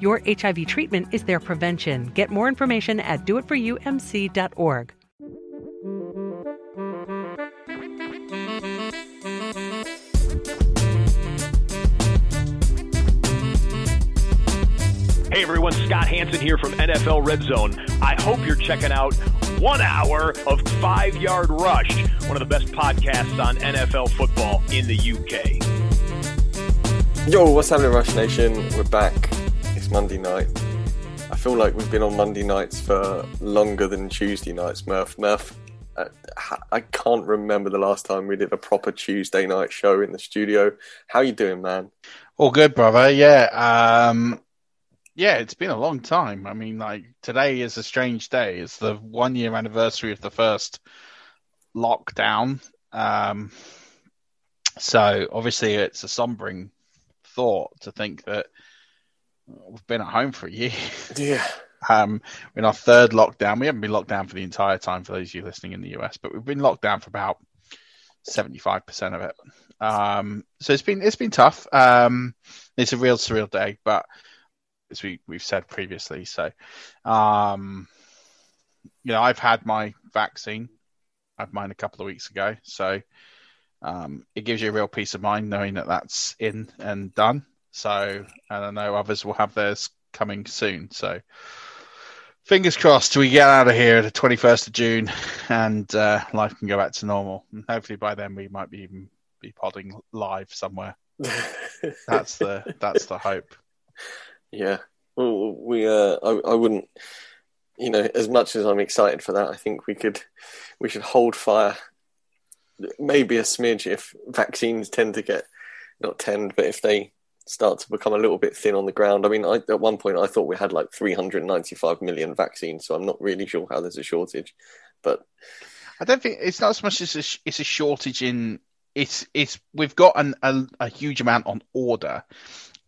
Your HIV treatment is their prevention. Get more information at doitforyoumc.org. Hey everyone, Scott Hanson here from NFL Red Zone. I hope you're checking out one hour of Five Yard Rush, one of the best podcasts on NFL football in the UK. Yo, what's happening, Rush Nation? We're back. Monday night. I feel like we've been on Monday nights for longer than Tuesday nights, Murph. Murph, uh, I can't remember the last time we did a proper Tuesday night show in the studio. How you doing, man? All good, brother. Yeah. Um, yeah, it's been a long time. I mean, like today is a strange day. It's the one year anniversary of the first lockdown. Um, so obviously, it's a sombering thought to think that we've been at home for a year. Yeah. Um, in our third lockdown, we haven't been locked down for the entire time for those of you listening in the US, but we've been locked down for about seventy-five percent of it. Um, so it's been it's been tough. Um, it's a real surreal day, but as we we've said previously. So, um, you know, I've had my vaccine. I had mine a couple of weeks ago, so um, it gives you a real peace of mind knowing that that's in and done. So, and I know others will have theirs coming soon. So, fingers crossed we get out of here the 21st of June and uh, life can go back to normal. And hopefully by then we might be even be podding live somewhere. that's the that's the hope. Yeah. Well, we uh, I, I wouldn't, you know, as much as I'm excited for that, I think we could, we should hold fire. Maybe a smidge if vaccines tend to get, not tend, but if they start to become a little bit thin on the ground. I mean, I, at one point I thought we had like 395 million vaccines, so I'm not really sure how there's a shortage. But I don't think it's not as much as a, it's a shortage in it's it's we've got an, a, a huge amount on order.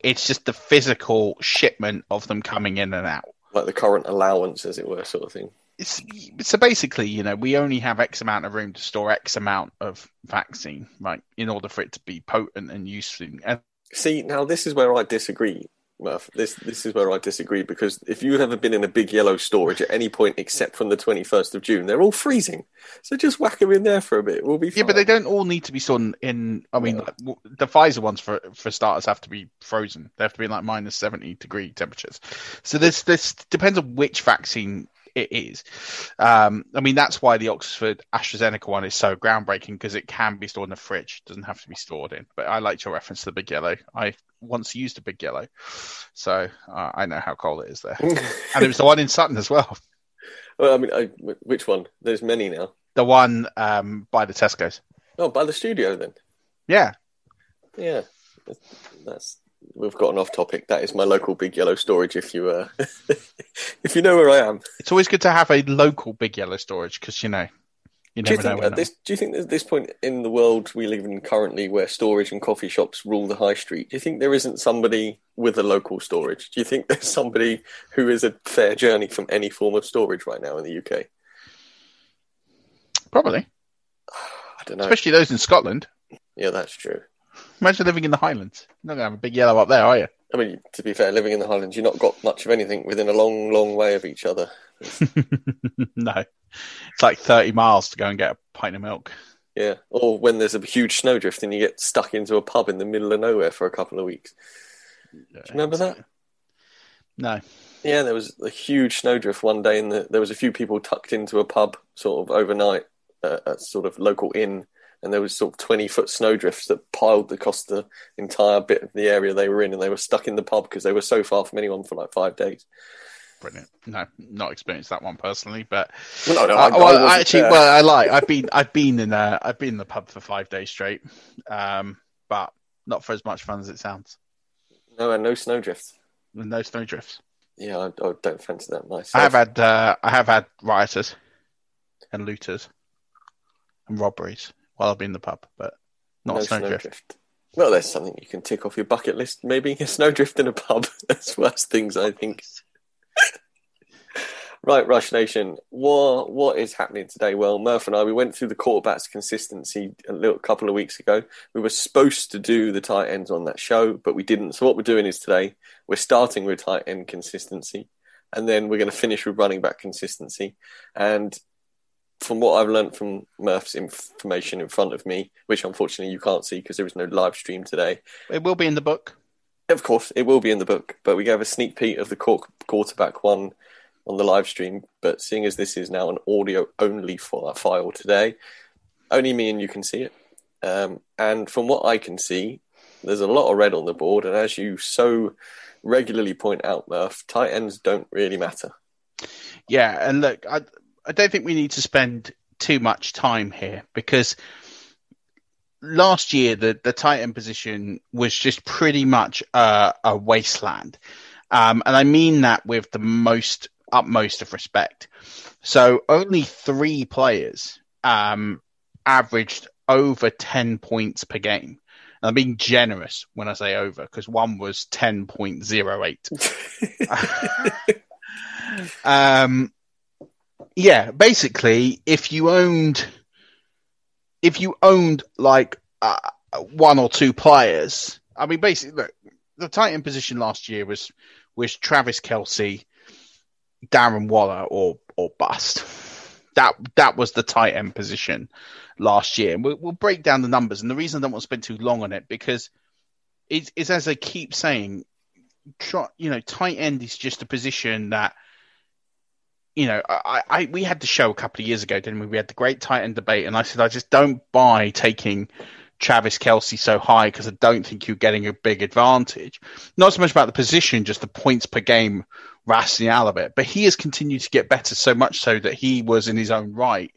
It's just the physical shipment of them coming in and out, like the current allowance, as it were, sort of thing. It's, so basically, you know, we only have X amount of room to store X amount of vaccine, right, in order for it to be potent and useful. And See, now this is where I disagree, Murph. This this is where I disagree because if you've ever been in a big yellow storage at any point except from the twenty first of June, they're all freezing. So just whack them in there for a bit. We'll be fine. yeah, but they don't all need to be stored in. I mean, like, the Pfizer ones for for starters have to be frozen. They have to be in like minus seventy degree temperatures. So this this depends on which vaccine it is. Um, I mean, that's why the Oxford AstraZeneca one is so groundbreaking because it can be stored in the fridge, it doesn't have to be stored in. But I liked your reference to the big yellow. I once used a big yellow, so uh, I know how cold it is there. and it was the one in Sutton as well. Well, I mean, I, which one? There's many now. The one um, by the Tesco's. Oh, by the studio then. Yeah. Yeah, that's we've gotten off topic. That is my local big yellow storage. If you uh, if you know where I am, it's always good to have a local big yellow storage because you know you do you think know. at this, do you think at this point in the world we live in currently, where storage and coffee shops rule the high street, do you think there isn't somebody with a local storage? Do you think there's somebody who is a fair journey from any form of storage right now in the UK? Probably. I don't know. Especially those in Scotland. Yeah, that's true. Imagine living in the Highlands. You're not going to have a big yellow up there, are you? I mean, to be fair, living in the Highlands, you've not got much of anything within a long, long way of each other. no. It's like 30 miles to go and get a pint of milk. Yeah, or when there's a huge snowdrift and you get stuck into a pub in the middle of nowhere for a couple of weeks. Do you remember that? No. Yeah, there was a huge snowdrift one day, and the, there was a few people tucked into a pub sort of overnight uh, at sort of local inn, and there was sort of twenty foot snowdrifts that piled across the entire bit of the area they were in, and they were stuck in the pub because they were so far from anyone for like five days. Brilliant. No, not experienced that one personally, but Well, no, no, I- I well, wasn't actually, there. well, I like. I've been, I've been in, uh, I've been in the pub for five days straight, um, but not for as much fun as it sounds. No, and no snowdrifts. And no snowdrifts. Yeah, I, I don't fancy that myself. I have had, uh, I have had rioters and looters and robberies while I've been in the pub, but not No snowdrift. Well, there's something you can tick off your bucket list. Maybe a snowdrift in a pub. That's worse things, I think. right, Rush Nation. What what is happening today? Well, Murph and I we went through the quarterbacks consistency a little couple of weeks ago. We were supposed to do the tight ends on that show, but we didn't. So what we're doing is today we're starting with tight end consistency, and then we're going to finish with running back consistency. And from what I've learned from Murph's information in front of me, which unfortunately you can't see because there is no live stream today. It will be in the book. Of course, it will be in the book, but we gave a sneak peek of the quar- quarterback one on the live stream. But seeing as this is now an audio only file today, only me and you can see it. Um, and from what I can see, there's a lot of red on the board. And as you so regularly point out, Murph, tight ends don't really matter. Yeah, and look, I I don't think we need to spend too much time here because last year the the tight end position was just pretty much uh, a wasteland, um, and I mean that with the most utmost of respect. So only three players um, averaged over ten points per game. And I'm being generous when I say over because one was ten point zero eight. um, yeah, basically, if you owned, if you owned like uh, one or two players, I mean, basically, look, the tight end position last year was was Travis Kelce, Darren Waller, or or bust. That that was the tight end position last year. And we'll, we'll break down the numbers. And the reason I don't want to spend too long on it because it's, it's as I keep saying, try, you know, tight end is just a position that you know, I, I we had the show a couple of years ago, didn't we? We had the great tight end debate, and I said I just don't buy taking Travis Kelce so high because I don't think you're getting a big advantage. Not so much about the position, just the points per game rationale of it. But he has continued to get better so much so that he was in his own right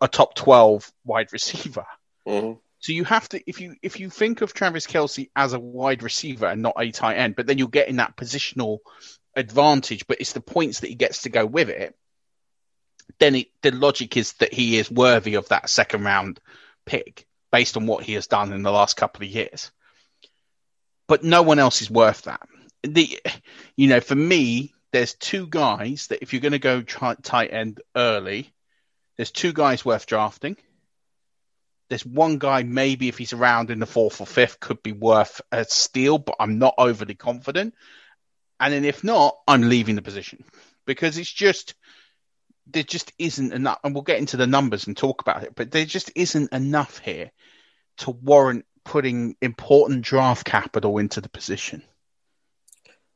a top twelve wide receiver. Mhm. So you have to if you if you think of Travis Kelce as a wide receiver and not a tight end, but then you're getting that positional advantage, but it's the points that he gets to go with it. Then it, the logic is that he is worthy of that second round pick based on what he has done in the last couple of years. But no one else is worth that. The, you know, for me, there's two guys that if you're going to go tight end early, there's two guys worth drafting. There's one guy, maybe if he's around in the fourth or fifth, could be worth a steal, but I'm not overly confident. And then if not, I'm leaving the position because it's just there just isn't enough. And we'll get into the numbers and talk about it, but there just isn't enough here to warrant putting important draft capital into the position.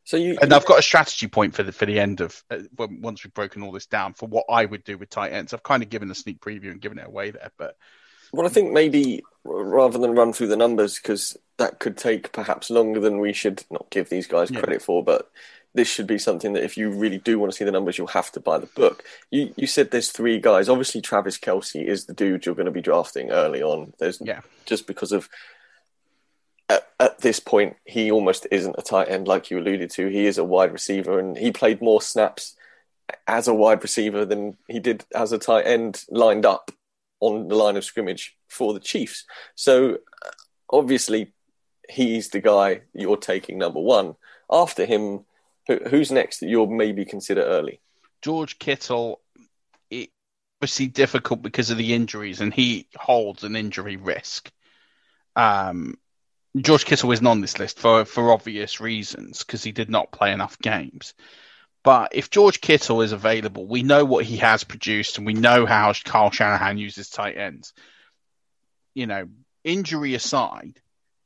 So you and I've got a strategy point for the for the end of uh, once we've broken all this down for what I would do with tight ends. I've kind of given a sneak preview and given it away there, but well, I think maybe rather than run through the numbers because that could take perhaps longer than we should not give these guys Yeah. credit for, but this should be something that if you really do want to see the numbers, you'll have to buy the book. You you said there's three guys. Obviously, Travis Kelce is the dude you're going to be drafting early on. There's yeah, just because of at, at this point he almost isn't a tight end like you alluded to. He is a wide receiver, and he played more snaps as a wide receiver than he did as a tight end lined up on the line of scrimmage for the Chiefs. So uh, obviously he's the guy you're taking number one. After him, who's next that you'll maybe consider early? George Kittle, it obviously difficult because of the injuries, and he holds an injury risk. Um, George Kittle isn't on this list for for obvious reasons because he did not play enough games. But if George Kittle is available, we know what he has produced, and we know how Kyle Shanahan uses tight ends. You know, injury aside,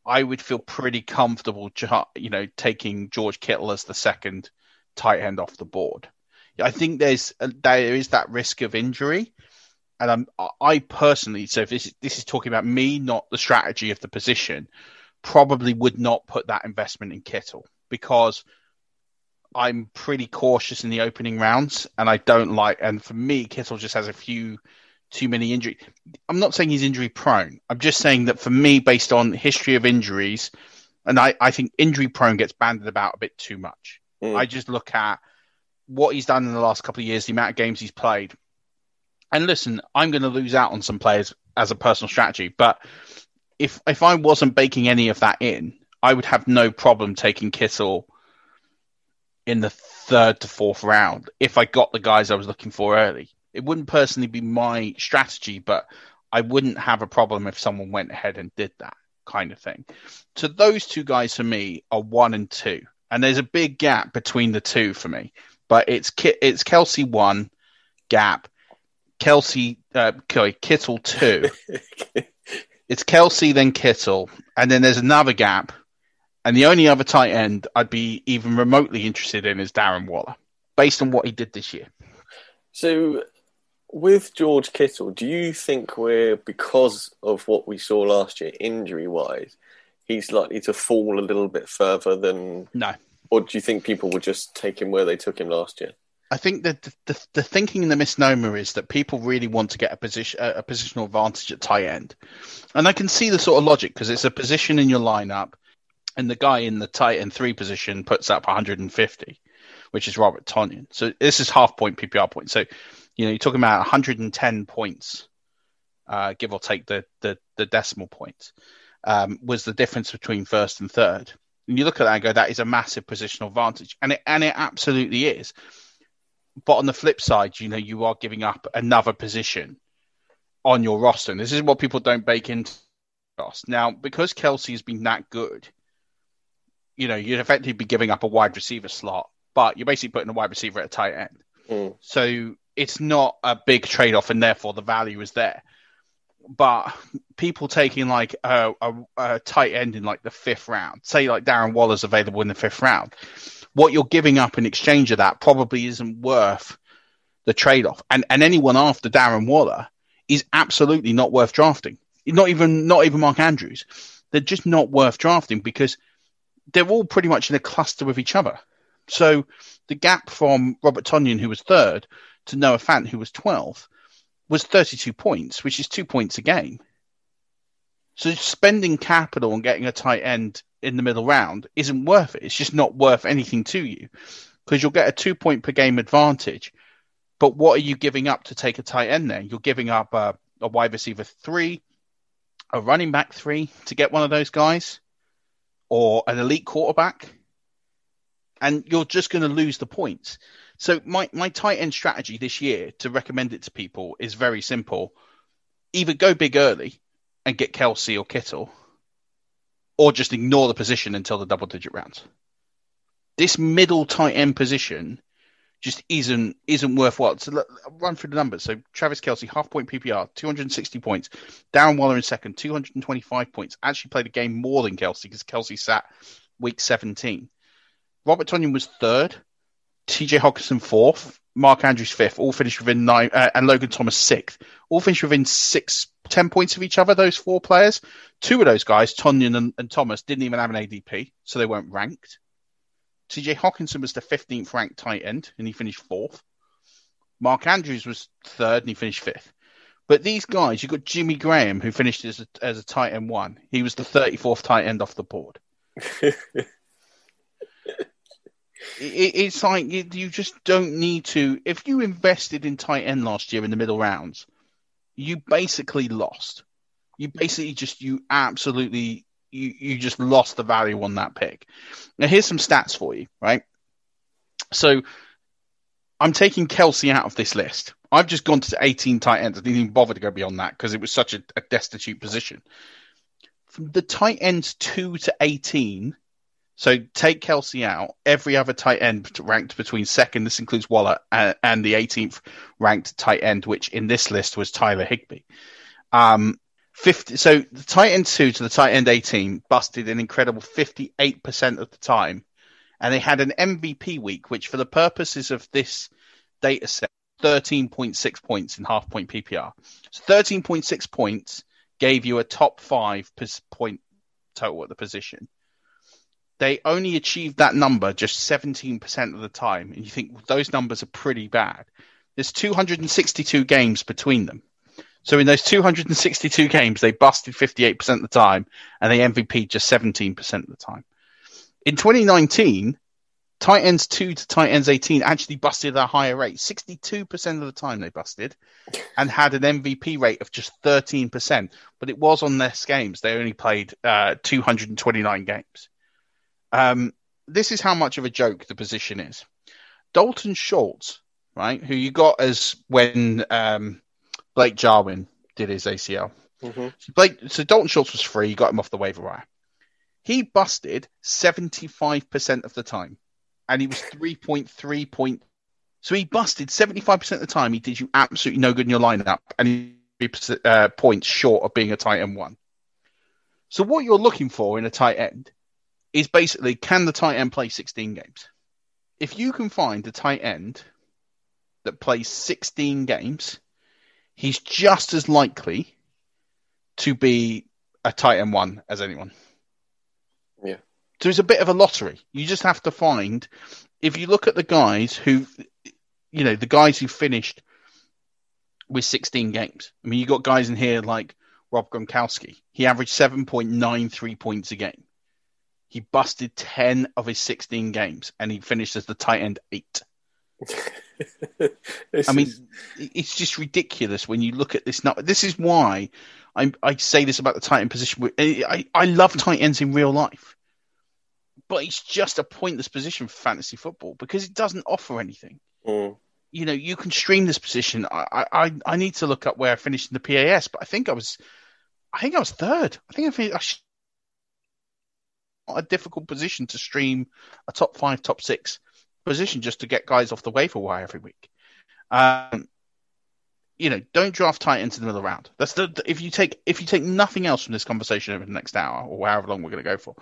I would feel pretty comfortable, you know, taking George Kittle as the second tight end off the board. I think there's uh, there is that risk of injury, and I'm I personally so if this this is talking about me, not the strategy of the position, probably would not put that investment in Kittle because I'm pretty cautious in the opening rounds, and I don't like. And for me, Kittle just has a few too many injuries. I'm not saying he's injury prone. I'm just saying that for me, based on history of injuries, and I, I think injury prone gets banded about a bit too much. Mm. I just look at what he's done in the last couple of years, the amount of games he's played. And listen, I'm going to lose out on some players as a personal strategy, but if if I wasn't baking any of that in, I would have no problem taking Kittle in the third to fourth round if I got the guys I was looking for early. It wouldn't personally be my strategy, but I wouldn't have a problem if someone went ahead and did that kind of thing. So those two guys for me are one and two, and there's a big gap between the two for me. But it's it's Kelce one gap, Kelce uh, Kittle two. it's Kelce then Kittle, and then there's another gap, and the only other tight end I'd be even remotely interested in is Darren Waller, based on what he did this year. So, with George Kittle, do you think we're because of what we saw last year, injury wise, he's likely to fall a little bit further than? No. Or do you think people would just take him where they took him last year? I think that the, the, the thinking and the misnomer is that people really want to get a position a, a positional advantage at tight end, and I can see the sort of logic because it's a position in your lineup, and the guy in the tight end three position puts up 150, which is Robert Tonyan. So this is half point PPR point. So you know you're talking about 110 points, uh, give or take the the, the decimal points, um, was the difference between first and third. And you look at that and go, that is a massive positional advantage, and it and it absolutely is but on the flip side, you know, you are giving up another position on your roster. And this is what people don't bake into. Now, because Kelce has been that good, you know, you'd effectively be giving up a wide receiver slot, but you're basically putting a wide receiver at a tight end. Mm. So it's not a big trade off, and therefore the value is there. But people taking like a, a, a tight end in like the fifth round, say like Darren Waller's available in the fifth round, what you're giving up in exchange of that probably isn't worth the trade off. And and anyone after Darren Waller is absolutely not worth drafting. Not even not even Mark Andrews. They're just not worth drafting because they're all pretty much in a cluster with each other. So the gap from Robert Tonyan, who was third, to Noah Fant, who was 12th, was 32 points, which is two points a game. So spending capital and getting a tight end in the middle round isn't worth it. It's just not worth anything to you because you'll get a two point per game advantage. But what are you giving up to take a tight end there? You're giving up a, a wide receiver three, a running back three to get one of those guys, or an elite quarterback, and you're just going to lose the points. So my, my tight end strategy this year to recommend it to people is very simple. Either go big early and get Kelce or Kittle, or just ignore the position until the double digit rounds. This middle tight end position just isn't isn't worthwhile. So look, run through the numbers. So Travis Kelce, half point PPR, 260 points. Darren Waller in second, 225 points. Actually played a game more than Kelce because Kelce sat week 17. Robert Tonyan was third, TJ Hockenson fourth, Mark Andrews fifth, all finished within nine, uh, and Logan Thomas sixth, all finished within six, ten points of each other. Those four players, two of those guys, Tonyan and, and Thomas, didn't even have an ADP, so they weren't ranked. TJ Hockenson was the 15th ranked tight end, and he finished fourth. Mark Andrews was third, and he finished fifth. But these guys, you've got Jimmy Graham, who finished as a, as a tight end one. He was the 34th tight end off the board. it, it's like you, you, just don't need to. If you invested in tight end last year in the middle rounds, you basically lost. You basically just, you absolutely, you, you just lost the value on that pick. Now, here's some stats for you, right? So I'm taking Kelce out of this list. I've just gone to 18 tight ends. I didn't even bother to go beyond that because it was such a, a, destitute position. From the tight ends 2 to 18, so take Kelce out, every other tight end ranked between second, this includes Waller, and, and the 18th ranked tight end, which in this list was Tyler Higbee. Um, 50, so the tight end 2 to the tight end 18 busted an incredible 58% of the time. And they had an MVP week, which for the purposes of this data set 13.6 points in half point PPR. So 13.6 points gave you a top five point total at the position. They only achieved that number just 17% of the time. And you think those numbers are pretty bad. There's 262 games between them. So in those 262 games, they busted 58% of the time and they MVP just 17% of the time. In 2019, tight ends 2 to tight ends 18 actually busted at a higher rate. 62% of the time they busted and had an MVP rate of just 13%. But it was on less games. They only played uh, 229 games. Um, this is how much of a joke the position is. Dalton Schultz, right, who you got as when um, Blake Jarwin did his ACL. Mm-hmm. So, Blake, so Dalton Schultz was free. You got him off the waiver wire. He busted 75% of the time and he was 3.3 point. So he busted 75% of the time. He did you absolutely no good in your lineup, and he uh, points short of being a tight end one. So what you're looking for in a tight end is basically can the tight end play 16 games? If you can find a tight end that plays 16 games, he's just as likely to be a tight end one as anyone. Yeah. So it's a bit of a lottery. You just have to find. If you look at the guys who, you know, the guys who finished with 16 games. I mean, you got guys in here like Rob Gronkowski. He averaged 7.93 points a game. He busted 10 of his 16 games, and he finished as the tight end eight. I mean, is... it's just ridiculous when you look at this. Now, this is why I, I say this about the tight end position. I, I love tight ends in real life but it's just a pointless position for fantasy football because it doesn't offer anything. Mm. You know, you can stream this position. I, I I need to look up where I finished in the PAS, but I think I was, I think I was third. I think I finished. a difficult position to stream a top five, top six position just to get guys off the waiver wire every week. Um, you know, don't draft tight ends in the middle round. That's the if you take if you take nothing else from this conversation over the next hour or however long we're going to go for,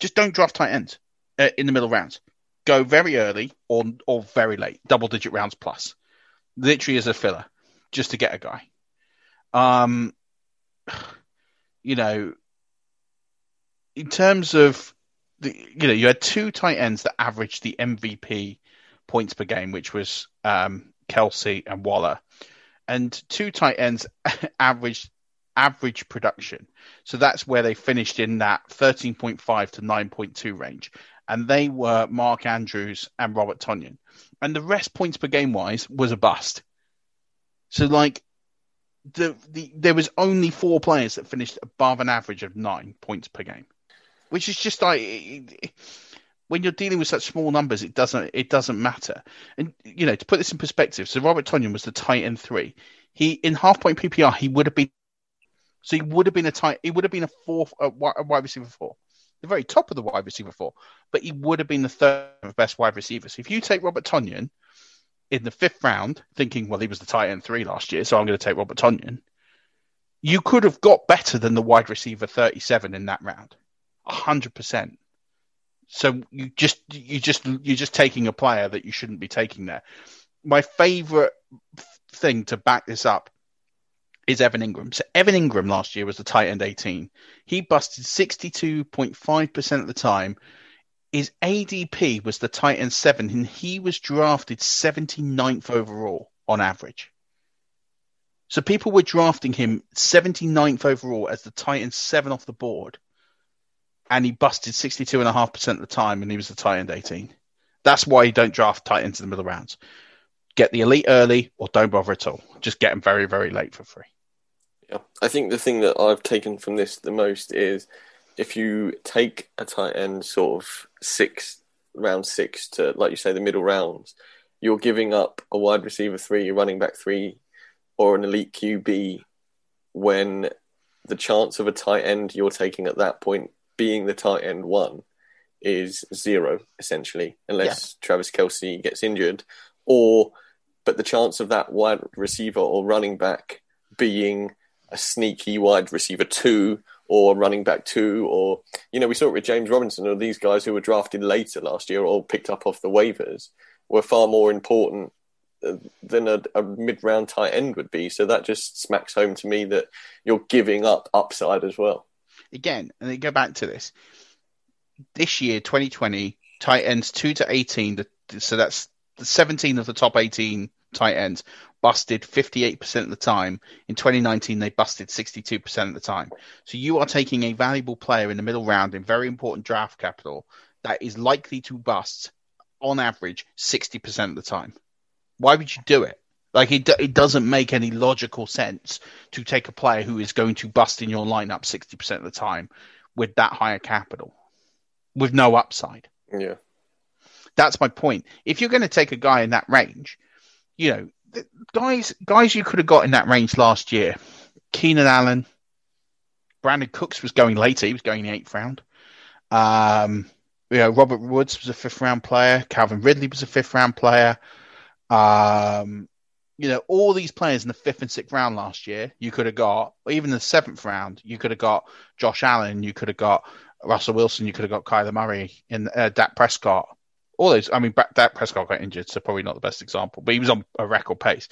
just don't draft tight ends uh, in the middle rounds. Go very early or or very late, double digit rounds plus. Literally as a filler, just to get a guy. Um, you know, in terms of the, you know, you had two tight ends that averaged the MVP points per game, which was um, Kelce and Waller, and two tight ends averaged average production. So that's where they finished in that 13.5 to 9.2 range. And they were Mark Andrews and Robert Tonyan. And the rest points per game wise was a bust. So like the, the there was only four players that finished above an average of nine points per game, which is just like when you're dealing with such small numbers, it doesn't it doesn't matter. And you know to put this in perspective, so Robert Tonyan was the tight end three. He in half point PPR he would have been so he would have been a tight. He would have been a fourth, a wide receiver four, the very top of the wide receiver four. But he would have been the third best wide receiver. So if you take Robert Tonyan in the fifth round, thinking, well, he was the tight end three last year, so I'm going to take Robert Tonyan. You could have got better than the wide receiver 37 in that round, hundred percent. So you just you just you're just taking a player that you shouldn't be taking there. My favorite thing to back this up is Evan Engram. So Evan Engram last year was the tight end 18. He busted 62.5% of the time. His ADP was the tight end 7 and he was drafted 79th overall on average. So people were drafting him 79th overall as the tight end 7 off the board. And he busted 62.5% of the time and he was the tight end 18. That's why you don't draft tight ends in the middle rounds. Get the elite early or don't bother at all. Just get them very, very late for free. Yeah, I think the thing that I've taken from this the most is if you take a tight end sort of six round six to like you say the middle rounds, you're giving up a wide receiver three, running back three, or an elite QB when the chance of a tight end you're taking at that point being the tight end one is zero essentially, unless yeah. Travis Kelce gets injured, or but the chance of that wide receiver or running back being a sneaky wide receiver two or running back two, or you know, we saw it with James Robinson or these guys who were drafted later last year or picked up off the waivers were far more important than a, a mid-round tight end would be. So that just smacks home to me that you're giving up upside as well. Again, and then go back to this. This year, 2020, tight ends two to 18. So that's the 17 of the top 18 tight ends busted 58% of the time. In 2019, they busted 62% of the time. So you are taking a valuable player in the middle round in very important draft capital that is likely to bust on average 60% of the time. Why would you do it? Like it, it doesn't make any logical sense to take a player who is going to bust in your lineup 60% of the time with that higher capital, with no upside. Yeah. That's my point. If you're going to take a guy in that range, you know, guys, guys, you could have got in that range last year. Keenan Allen, Brandin Cooks was going later. He was going in the eighth round. Um, you know, Robert Woods was a fifth round player. Calvin Ridley was a fifth round player. Um, you know, all these players in the fifth and sixth round last year, you could have got, or even the seventh round, you could have got Josh Allen, you could have got Russell Wilson, you could have got Kyler Murray, and uh, Dak Prescott all those. I mean, Dak Prescott got injured, so probably not the best example, but he was on a record pace.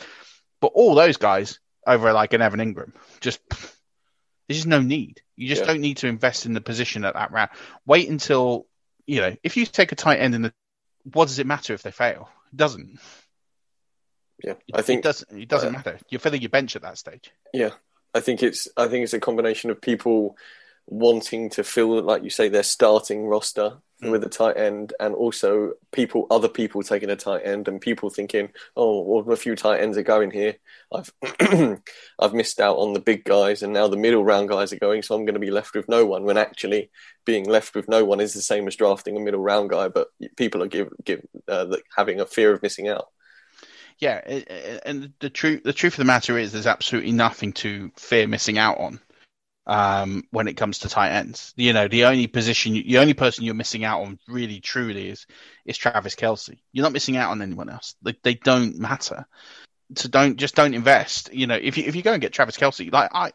But all those guys over like an Evan Engram, just there's just no need. You just yeah. don't need to invest in the position at that round. Wait until you know if you take a tight end in the. What does it matter if they fail? It doesn't. Yeah, I think it doesn't. It doesn't uh, matter. You're filling your bench at that stage. Yeah, I think it's. I think it's a combination of people wanting to fill, like you say, their starting roster mm. with a tight end, and also people, other people taking a tight end, and people thinking, "Oh, well, a few tight ends are going here. I've I've missed out on the big guys, and now the middle round guys are going, so I'm going to be left with no one." When actually, being left with no one is the same as drafting a middle round guy, but people are give, give uh, having a fear of missing out. Yeah, and the truth the truth of the matter is, there's absolutely nothing to fear missing out on um, when it comes to tight ends. You know, the only position, the only person you're missing out on, really truly, is is Travis Kelce. You're not missing out on anyone else. They, they don't matter. So don't just don't invest. You know, if you if you go and get Travis Kelce, like I,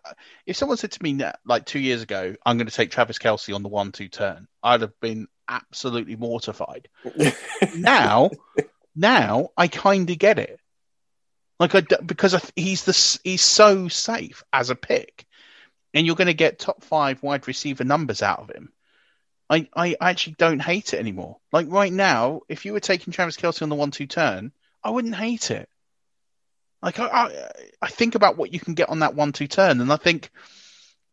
if someone said to me like two years ago, I'm going to take Travis Kelce on the one two turn, I'd have been absolutely mortified. now, now I kind of get it. Like I because he's the he's so safe as a pick and you're going to get top five wide receiver numbers out of him. I, I actually don't hate it anymore. Like right now, if you were taking Travis Kelce on the one-two turn, I wouldn't hate it. Like I, I, I think about what you can get on that one-two turn, and I think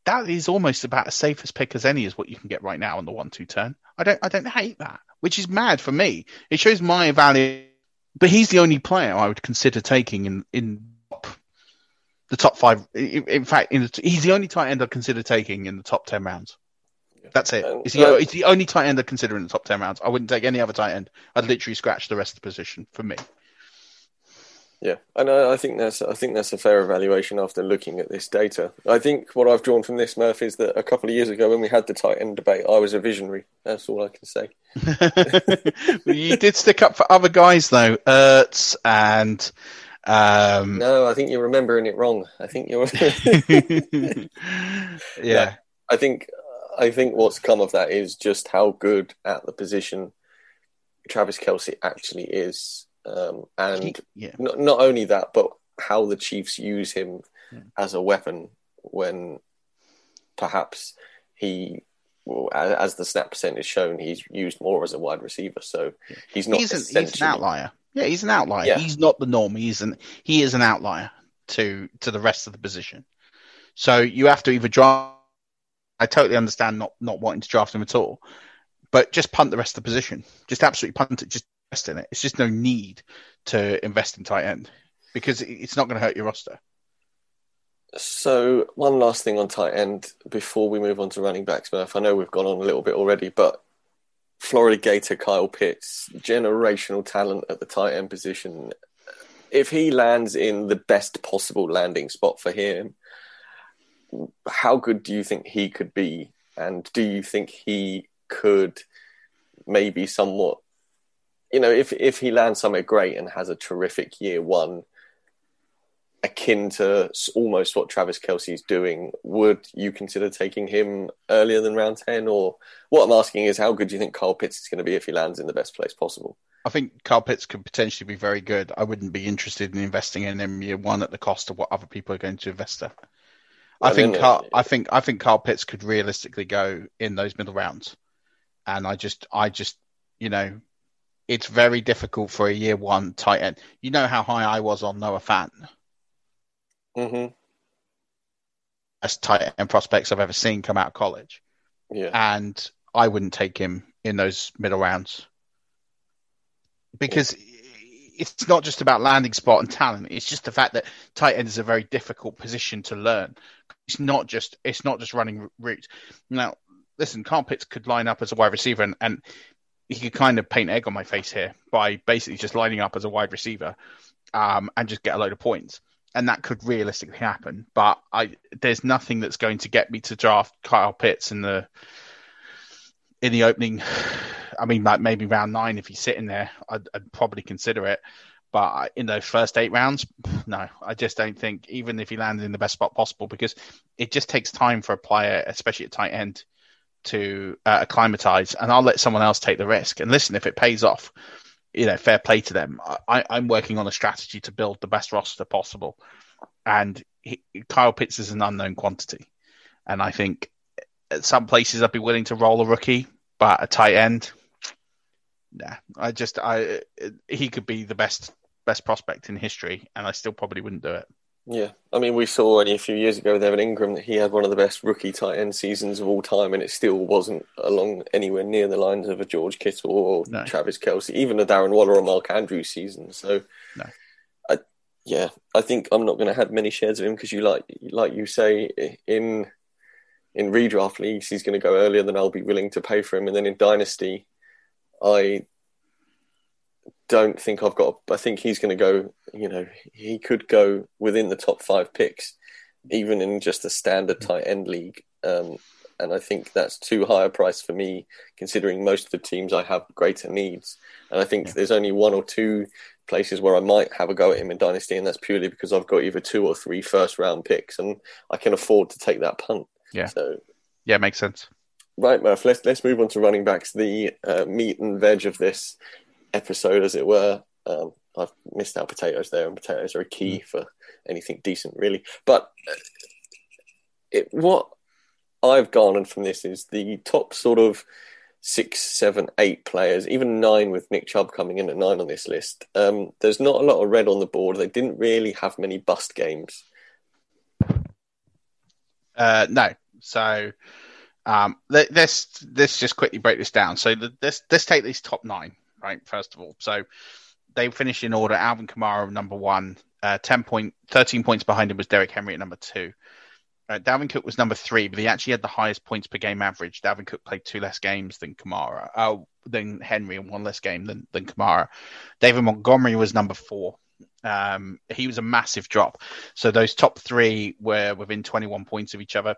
that is almost about as safe as pick as any is what you can get right now on the one-two turn. I don't, I don't hate that, which is mad for me. It shows my value. But he's the only player I would consider taking in in the top five. In fact, in the, he's the only tight end I'd consider taking in the top ten rounds. That's it. It's the, it's uh, the only tight end I'd consider in the top ten rounds. I wouldn't take any other tight end. I'd literally scratch the rest of the position for me. Yeah, and I, I think that's I think that's a fair evaluation after looking at this data. I think what I've drawn from this, Murph, is that a couple of years ago when we had the tight end debate, I was a visionary. That's all I can say. you did stick up for other guys though, Ertz and um, no, I think you're remembering it wrong. I think you're. yeah. I think I think what's come of that is just how good at the position Travis Kelce actually is, um, and yeah. not, not only that, but how the Chiefs use him as a weapon when perhaps he, well, as, as the snap percent is shown, he's used more as a wide receiver. So he's not he's an, he's an outlier. Yeah, he's an outlier. Yeah. He's not the norm. He's an he is an outlier to to the rest of the position. So you have to either draft. I totally understand not not wanting to draft him at all, but just punt the rest of the position. Just absolutely punt it. Just invest in it. It's just no need to invest in tight end because it's not going to hurt your roster. So one last thing on tight end before we move on to running backs, Murph. I know we've gone on a little bit already, but Florida Gator Kyle Pitts, generational talent at the tight end position. If he lands in the best possible landing spot for him, how good do you think he could be? And do you think he could maybe somewhat, you know, if if he lands somewhere great and has a terrific year one, akin to almost what Travis Kelce's doing, would you consider taking him earlier than round 10? Or what I'm asking is, how good do you think Kyle Pitts is going to be if he lands in the best place possible? I think Kyle Pitts could potentially be very good. I wouldn't be interested in investing in him year one at the cost of what other people are going to invest in. I Well, think Kyle, I think I think Kyle Pitts could realistically go in those middle rounds, and I just I just you know it's very difficult for a year one tight end. You know how high I was on Noah Fant hmm as tight end prospects I've ever seen come out of college, Yeah. and I wouldn't take him in those middle rounds because it's not just about landing spot and talent. It's just the fact that tight end is a very difficult position to learn. It's not just it's not just running routes. Now, listen, Kyle Pitts could line up as a wide receiver, and, and he could kind of paint egg on my face here by basically just lining up as a wide receiver um, and just get a load of points. And that could realistically happen, but I there's nothing that's going to get me to draft Kyle Pitts in the in the opening. I mean, like maybe round nine if he's sitting there, I'd, I'd probably consider it. But in those first eight rounds, no, I just don't think. Even if he landed in the best spot possible, because it just takes time for a player, especially at tight end, to uh, acclimatize. And I'll let someone else take the risk. And listen, if it pays off, you know, fair play to them. I, I'm working on a strategy to build the best roster possible, and he, Kyle Pitts is an unknown quantity. And I think at some places I'd be willing to roll a rookie, but a tight end, nah. I just I he could be the best best prospect in history, and I still probably wouldn't do it. Yeah, I mean, we saw only a few years ago with Evan Engram that he had one of the best rookie tight end seasons of all time, and it still wasn't along anywhere near the lines of a George Kittle or No. Travis Kelce, even a Darren Waller or Mark Andrews season. So, No. I, yeah, I think I'm not going to have many shares of him because you like, like you say, in in redraft leagues he's going to go earlier than I'll be willing to pay for him, and then in dynasty, I don't think I've got. I think he's going to go. You know, he could go within the top five picks, even in just a standard tight end league. Um, and I think that's too high a price for me, considering most of the teams I have greater needs. And I think there's only one or two places where I might have a go at him in dynasty, and that's purely because I've got either two or three first round picks, and I can afford to take that punt. Yeah. So Yeah, makes sense. Right, Murph. Let's let's move on to running backs. The uh, meat and veg of this episode, as it were. Um, I've missed out potatoes there, and potatoes are a key for anything decent, really. But uh, it, what I've garnered from this is the top sort of six, seven, eight players, even nine with Nick Chubb coming in at nine on this list. Um, there's not a lot of red on the board. They didn't really have many bust games. Uh, no. So um, let, let's let's just quickly break this down. So the, let's let's take these top nine, right? First of all, so they finished in order. Alvin Kamara number one, uh, ten point, thirteen points behind him was Derrick Henry at number two. Uh, Dalvin Cook was number three, but he actually had the highest points per game average. Dalvin Cook played two less games than Kamara, uh, than Henry, and one less game than than Kamara. David Montgomery was number four. Um, he was a massive drop. So those top three were within 21 points of each other.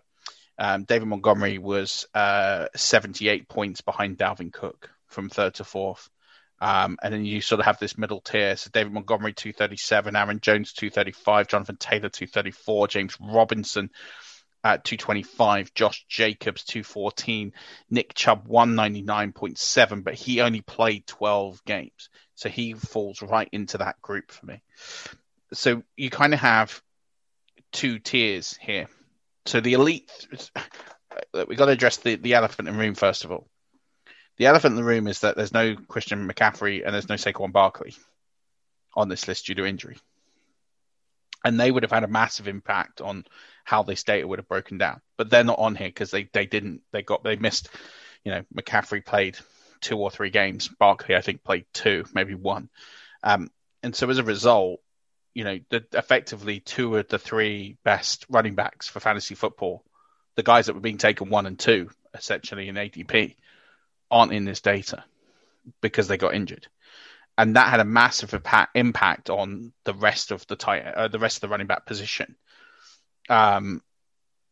Um, David Montgomery was uh, 78 points behind Dalvin Cook from third to fourth. Um, and then you sort of have this middle tier. So David Montgomery, 237, Aaron Jones, 235, Jonathan Taylor, 234, James Robinson, at 225, Josh Jacobs 214, Nick Chubb 199.7, but he only played 12 games. So he falls right into that group for me. So you kind of have two tiers here. So the elite, we've got to address the, the elephant in the room first of all. The elephant in the room is that there's no Christian McCaffrey and there's no Saquon Barkley on this list due to injury. And they would have had a massive impact on how this data would have broken down. But they're not on here because they, they didn't, they got, they missed, you know, McCaffrey played two or three games. Barkley, I think, played two, maybe one. Um, and so as a result, you know, the, effectively two of the three best running backs for fantasy football, the guys that were being taken one and two, essentially in ADP, aren't in this data because they got injured, and that had a massive impact on the rest of the tight, uh, the rest of the running back position. Um,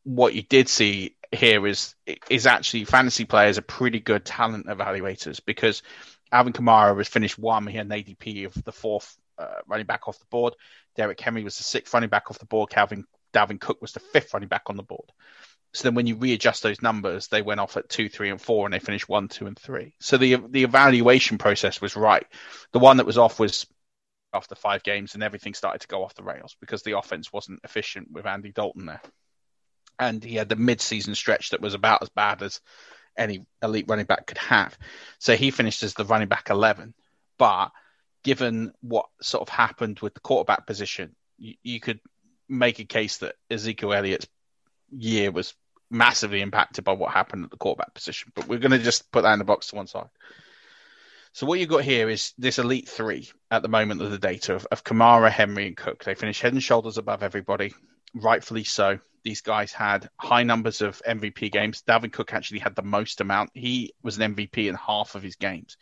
what you did see here is is actually fantasy players are pretty good talent evaluators because Alvin Kamara was finished one. He had an ADP of the fourth uh, running back off the board. Derrick Henry was the sixth running back off the board. Calvin Dalvin Cook was the fifth running back on the board. So then when you readjust those numbers, they went off at two, three, and four, and they finished one, two, and three. So the the evaluation process was right. The one that was off was after five games, and everything started to go off the rails because the offense wasn't efficient with Andy Dalton there. And he had the mid-season stretch that was about as bad as any elite running back could have. So he finished as the running back 11. But given what sort of happened with the quarterback position, you, you could make a case that Ezekiel Elliott's year was massively impacted by what happened at the quarterback position. But we're going to just put that in the box to one side. So what you've got here is this elite three at the moment of the data of, of Kamara, Henry, and Cook. They finish head and shoulders above everybody, rightfully so. These guys had high numbers of MVP games. Dalvin Cook actually had the most amount. He was an MVP in half of his games.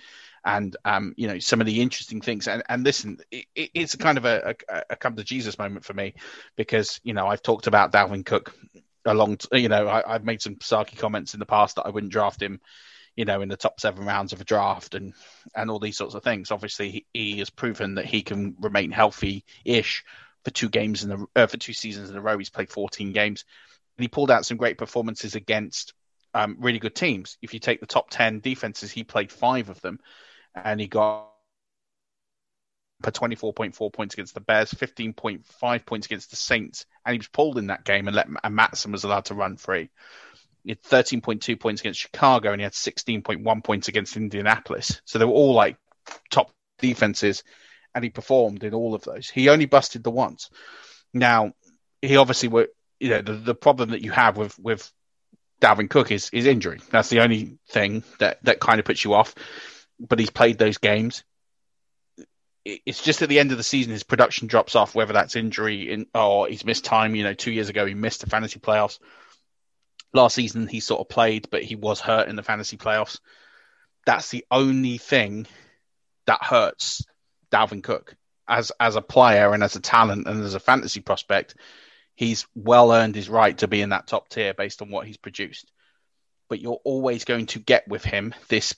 And um, you know some of the interesting things, and, and listen, it, it's a kind of a, a, a come to Jesus moment for me because you know I've talked about Dalvin Cook a long, t- you know, I, have made some sarky comments in the past that I wouldn't draft him, you know, in the top seven rounds of a draft and and all these sorts of things. Obviously, he, he has proven that he can remain healthy-ish for two games in the uh, for two seasons in a row. He's played 14 games, and he pulled out some great performances against um, really good teams. If you take the top 10 defenses, he played five of them, and he got per 24.4 points against the Bears, 15.5 points against the Saints, and he was pulled in that game and let and Mattison was allowed to run free. He had 13.2 points against Chicago and he had 16.1 points against Indianapolis. So they were all like top defenses, and he performed in all of those. He only busted the ones. Now, he obviously were, you know, the, the problem that you have with with Dalvin Cook is is injury. That's the only thing that that kind of puts you off. But he's played those games it's just at the end of the season his production drops off, whether that's injury in, or he's missed time. You know, two years ago he missed the fantasy playoffs. Last season he sort of played, but he was hurt in the fantasy playoffs. That's the only thing that hurts Dalvin Cook as as a player and as a talent and as a fantasy prospect. He's well earned his right to be in that top tier based on what he's produced. But you're always going to get with him this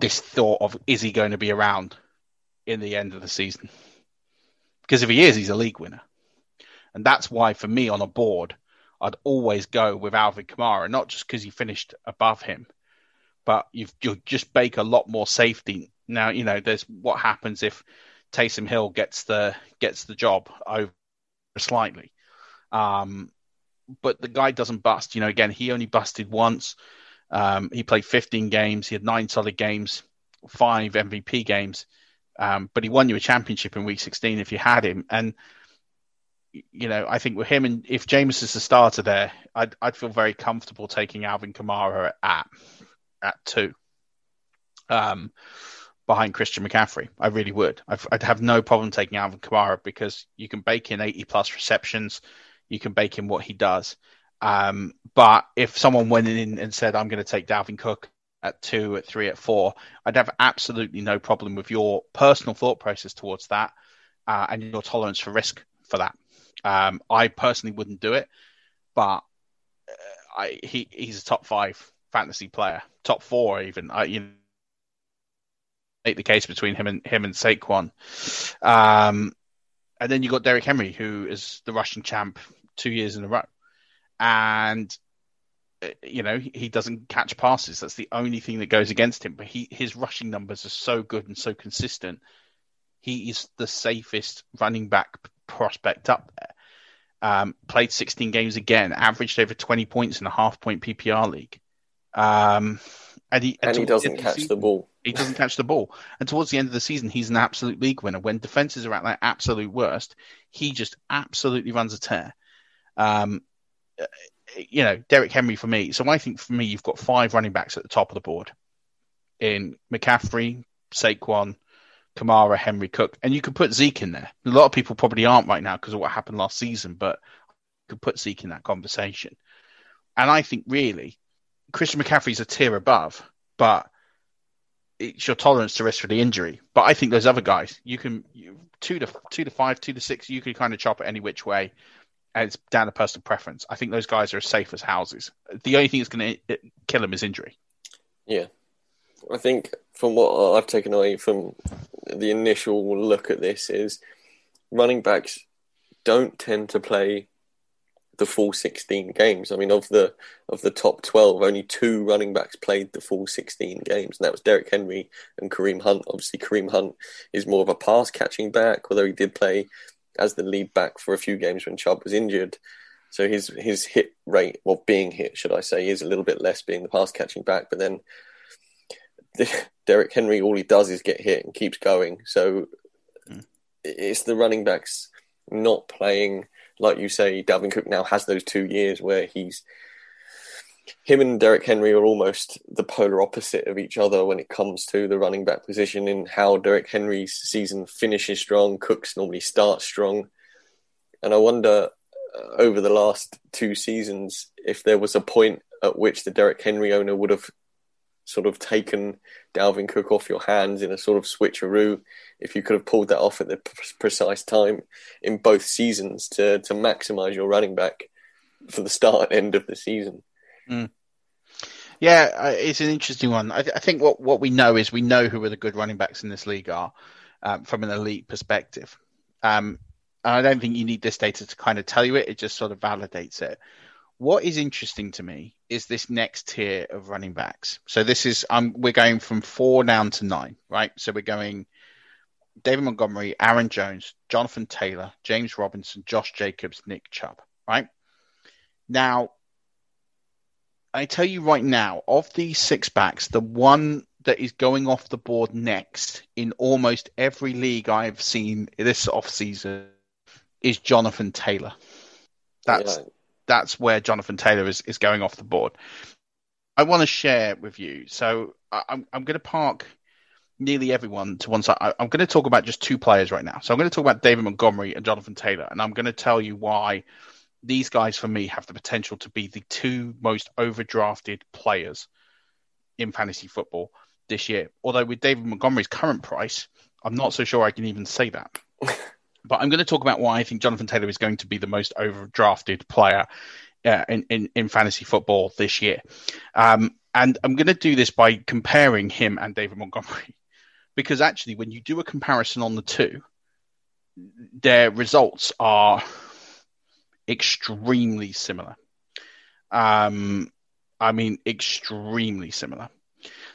this thought of is he going to be around in the end of the season? Because if he is, he's a league winner. And that's why, for me, on a board, I'd always go with Alvin Kamara, not just because he finished above him, but you've, you'll just bake a lot more safety. Now, you know, there's what happens if Taysom Hill gets the gets the job over slightly. Um, but the guy doesn't bust. You know, again, he only busted once. Um, he played 15 games. He had nine solid games, five MVP games. Um, but he won you a championship in week 16 if you had him. And, you know, I think with him and if Jameis is the starter there, I'd, I'd feel very comfortable taking Alvin Kamara at, at two. Um, behind Christian McCaffrey. I really would. i would have no problem taking Alvin Kamara because you can bake in 80 plus receptions. You can bake in what he does. Um, but if someone went in and said, I'm going to take Dalvin Cook at two, at three, at four, I'd have absolutely no problem with your personal thought process towards that uh, and your tolerance for risk for that. Um, I personally wouldn't do it, but uh, I, he, he's a top five fantasy player, top four even. I, you know, make the case between him and him and Saquon. Um, and then you got Derrick Henry, who is the rushing champ two years in a row. and you know he doesn't catch passes. That's the only thing that goes against him. But he his rushing numbers are so good and so consistent. He is the safest running back prospect up there. Um, played 16 games again, averaged over 20 points in a half point PPR league. Um, and he, and he doesn't catch the, season, the ball. He doesn't catch the ball. And towards the end of the season, he's an absolute league winner. When defenses are at their absolute worst, he just absolutely runs a tear. Um, you know, Derrick Henry for me. So I think for me, you've got five running backs at the top of the board in McCaffrey, Saquon, Kamara, Henry Cook, and you could put Zeke in there. A lot of people probably aren't right now because of what happened last season, but you could put Zeke in that conversation. And I think really Christian McCaffrey's a tier above, but it's your tolerance to risk for the injury. But I think those other guys, you can you, two to two to five, two to six, you can kind of chop it any which way, it's down to personal preference. I think those guys are as safe as houses. The only thing that's going to kill them is injury. Yeah, I think from what I've taken away from the initial look at this is running backs don't tend to play the full 16 games. I mean, of the of the top 12, only two running backs played the full 16 games, and that was Derrick Henry and Kareem Hunt. Obviously, Kareem Hunt is more of a pass catching back, although he did play as the lead back for a few games when Chubb was injured. So his his hit rate, well, being hit, should I say, is a little bit less being the pass catching back. But then Derrick Henry, all he does is get hit and keeps going. So mm. it's the running backs not playing like you say, Dalvin Cook now has those two years where he's him and Derrick Henry are almost the polar opposite of each other when it comes to the running back position. In how Derrick Henry's season finishes strong, Cooks normally starts strong, and I wonder uh, over the last two seasons if there was a point at which the Derrick Henry owner would have sort of taken Dalvin Cook off your hands in a sort of switcheroo if you could have pulled that off at the precise time in both seasons to to maximize your running back for the start and end of the season. Mm. Yeah, it's an interesting one. I, th- I, think what, what we know is we know who are the good running backs in this league are um, from an elite perspective. Um, and I don't think you need this data to kind of tell you it. It just sort of validates it. What is interesting to me is this next tier of running backs. So this is um, we're going from four down to nine, right? So we're going David Montgomery, Aaron Jones, Jonathan Taylor, James Robinson, Josh Jacobs, Nick Chubb, right? Now, I tell you right now, of these six backs, the one that is going off the board next in almost every league I've seen this off season is Jonathan Taylor. That's yeah. that's where Jonathan Taylor is, is going off the board. I want to share with you. So I, I'm I'm going to park nearly everyone to one side. I, am going to talk about just two players right now. So I'm going to talk about David Montgomery and Jonathan Taylor, and I'm going to tell you why these guys, for me, have the potential to be the two most overdrafted players in fantasy football this year. Although with David Montgomery's current price, I'm not so sure I can even say that. but I'm going to talk about why I think Jonathan Taylor is going to be the most overdrafted player uh, in, in, in fantasy football this year. Um, and I'm going to do this by comparing him and David Montgomery because actually, when you do a comparison on the two, their results are extremely similar. Um, I mean, extremely similar.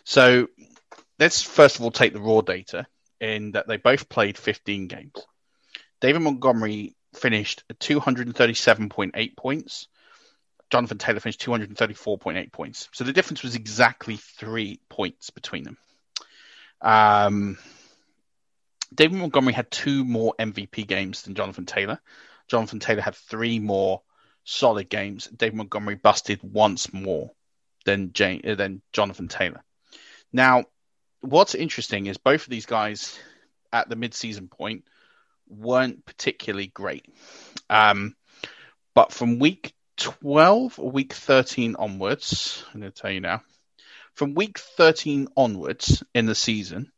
So let's first of all take the raw data in that they both played 15 games. David Montgomery finished at 237.8 points. Jonathan Taylor finished 234.8 points. So the difference was exactly three points between them. Um, David Montgomery had two more MVP games than Jonathan Taylor. Jonathan Taylor had three more solid games. David Montgomery busted once more than Jane, uh, than Jonathan Taylor. Now, what's interesting is both of these guys at the mid-season point weren't particularly great. Um, but from week 12 or week 13 onwards, I'm going to tell you now, from week 13 onwards in the season,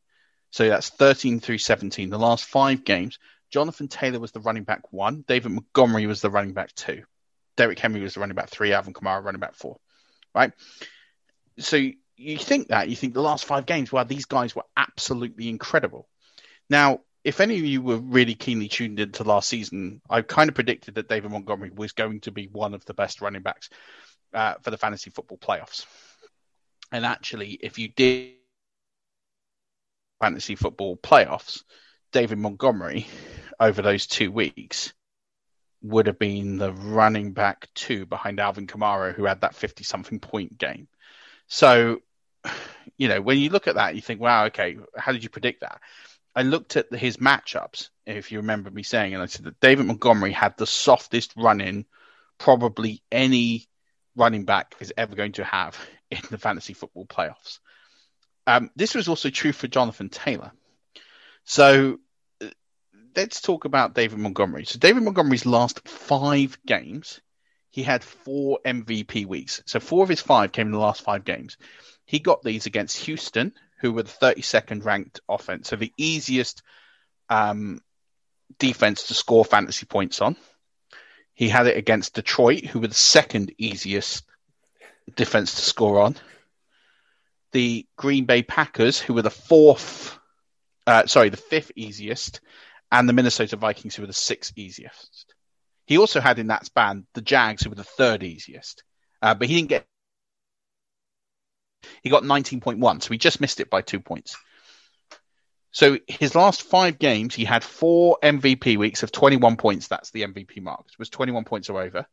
so that's 13 through 17, the last five games, Jonathan Taylor was the running back one, David Montgomery was the running back two, Derrick Henry was the running back three, Alvin Kamara running back four, right? So you think that, you think the last five games, well, these guys were absolutely incredible. Now, if any of you were really keenly tuned into last season, I kind of predicted that David Montgomery was going to be one of the best running backs uh, for the fantasy football playoffs. And actually, if you did fantasy football playoffs, David Montgomery over those two weeks would have been the running back two behind Alvin Kamara, who had that 50 something point game. So, you know, when you look at that, you think, wow, okay, how did you predict that? I looked at his matchups, if you remember me saying, and I said that David Montgomery had the softest run in probably any running back is ever going to have in the fantasy football playoffs. Um, this was also true for Jonathan Taylor. So let's talk about David Montgomery. So David Montgomery's last five games, he had four MVP weeks. So four of his five came in the last five games. He got these against Houston, who were the 32nd ranked offense, so the easiest um, defense to score fantasy points on. He had it against Detroit, who were the second easiest defense to score on. The Green Bay Packers, who were the fourth, uh, sorry, the fifth easiest, and the Minnesota Vikings, who were the sixth easiest. He also had in that span the Jags, who were the third easiest, uh, but he didn't get. He got 19.1, so he just missed it by two points. So his last five games, he had four MVP weeks of 21 points. That's the MVP mark. It was 21 points or over.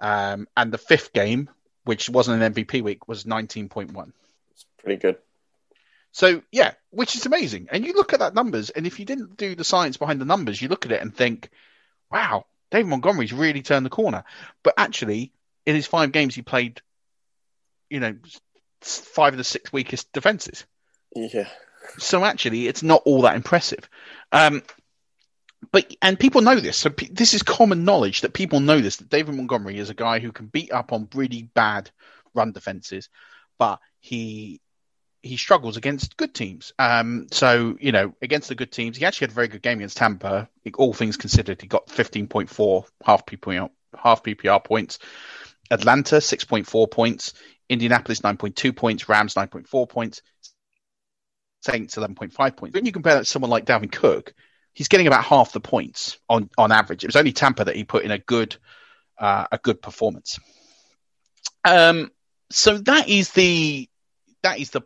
Um, and the fifth game, which wasn't an MVP week, was 19.1. It's pretty good. So yeah, which is amazing. And you look at that numbers, and if you didn't do the science behind the numbers, you look at it and think, "Wow, David Montgomery's really turned the corner." But actually, in his five games, he played, you know, five of the six weakest defenses. Yeah. So actually, it's not all that impressive. Um, but and people know this. So pe- this is common knowledge that people know this. That David Montgomery is a guy who can beat up on really bad run defenses, but he he struggles against good teams. Um, so you know, against the good teams, he actually had a very good game against Tampa. All things considered, he got 15.4 half PPR, half PPR points. Atlanta 6.4 points. Indianapolis 9.2 points. Rams 9.4 points. Saints 11.5 points. When you compare that to someone like Dalvin Cook, he's getting about half the points on on average. It was only Tampa that he put in a good uh, a good performance. Um, so that is the that is the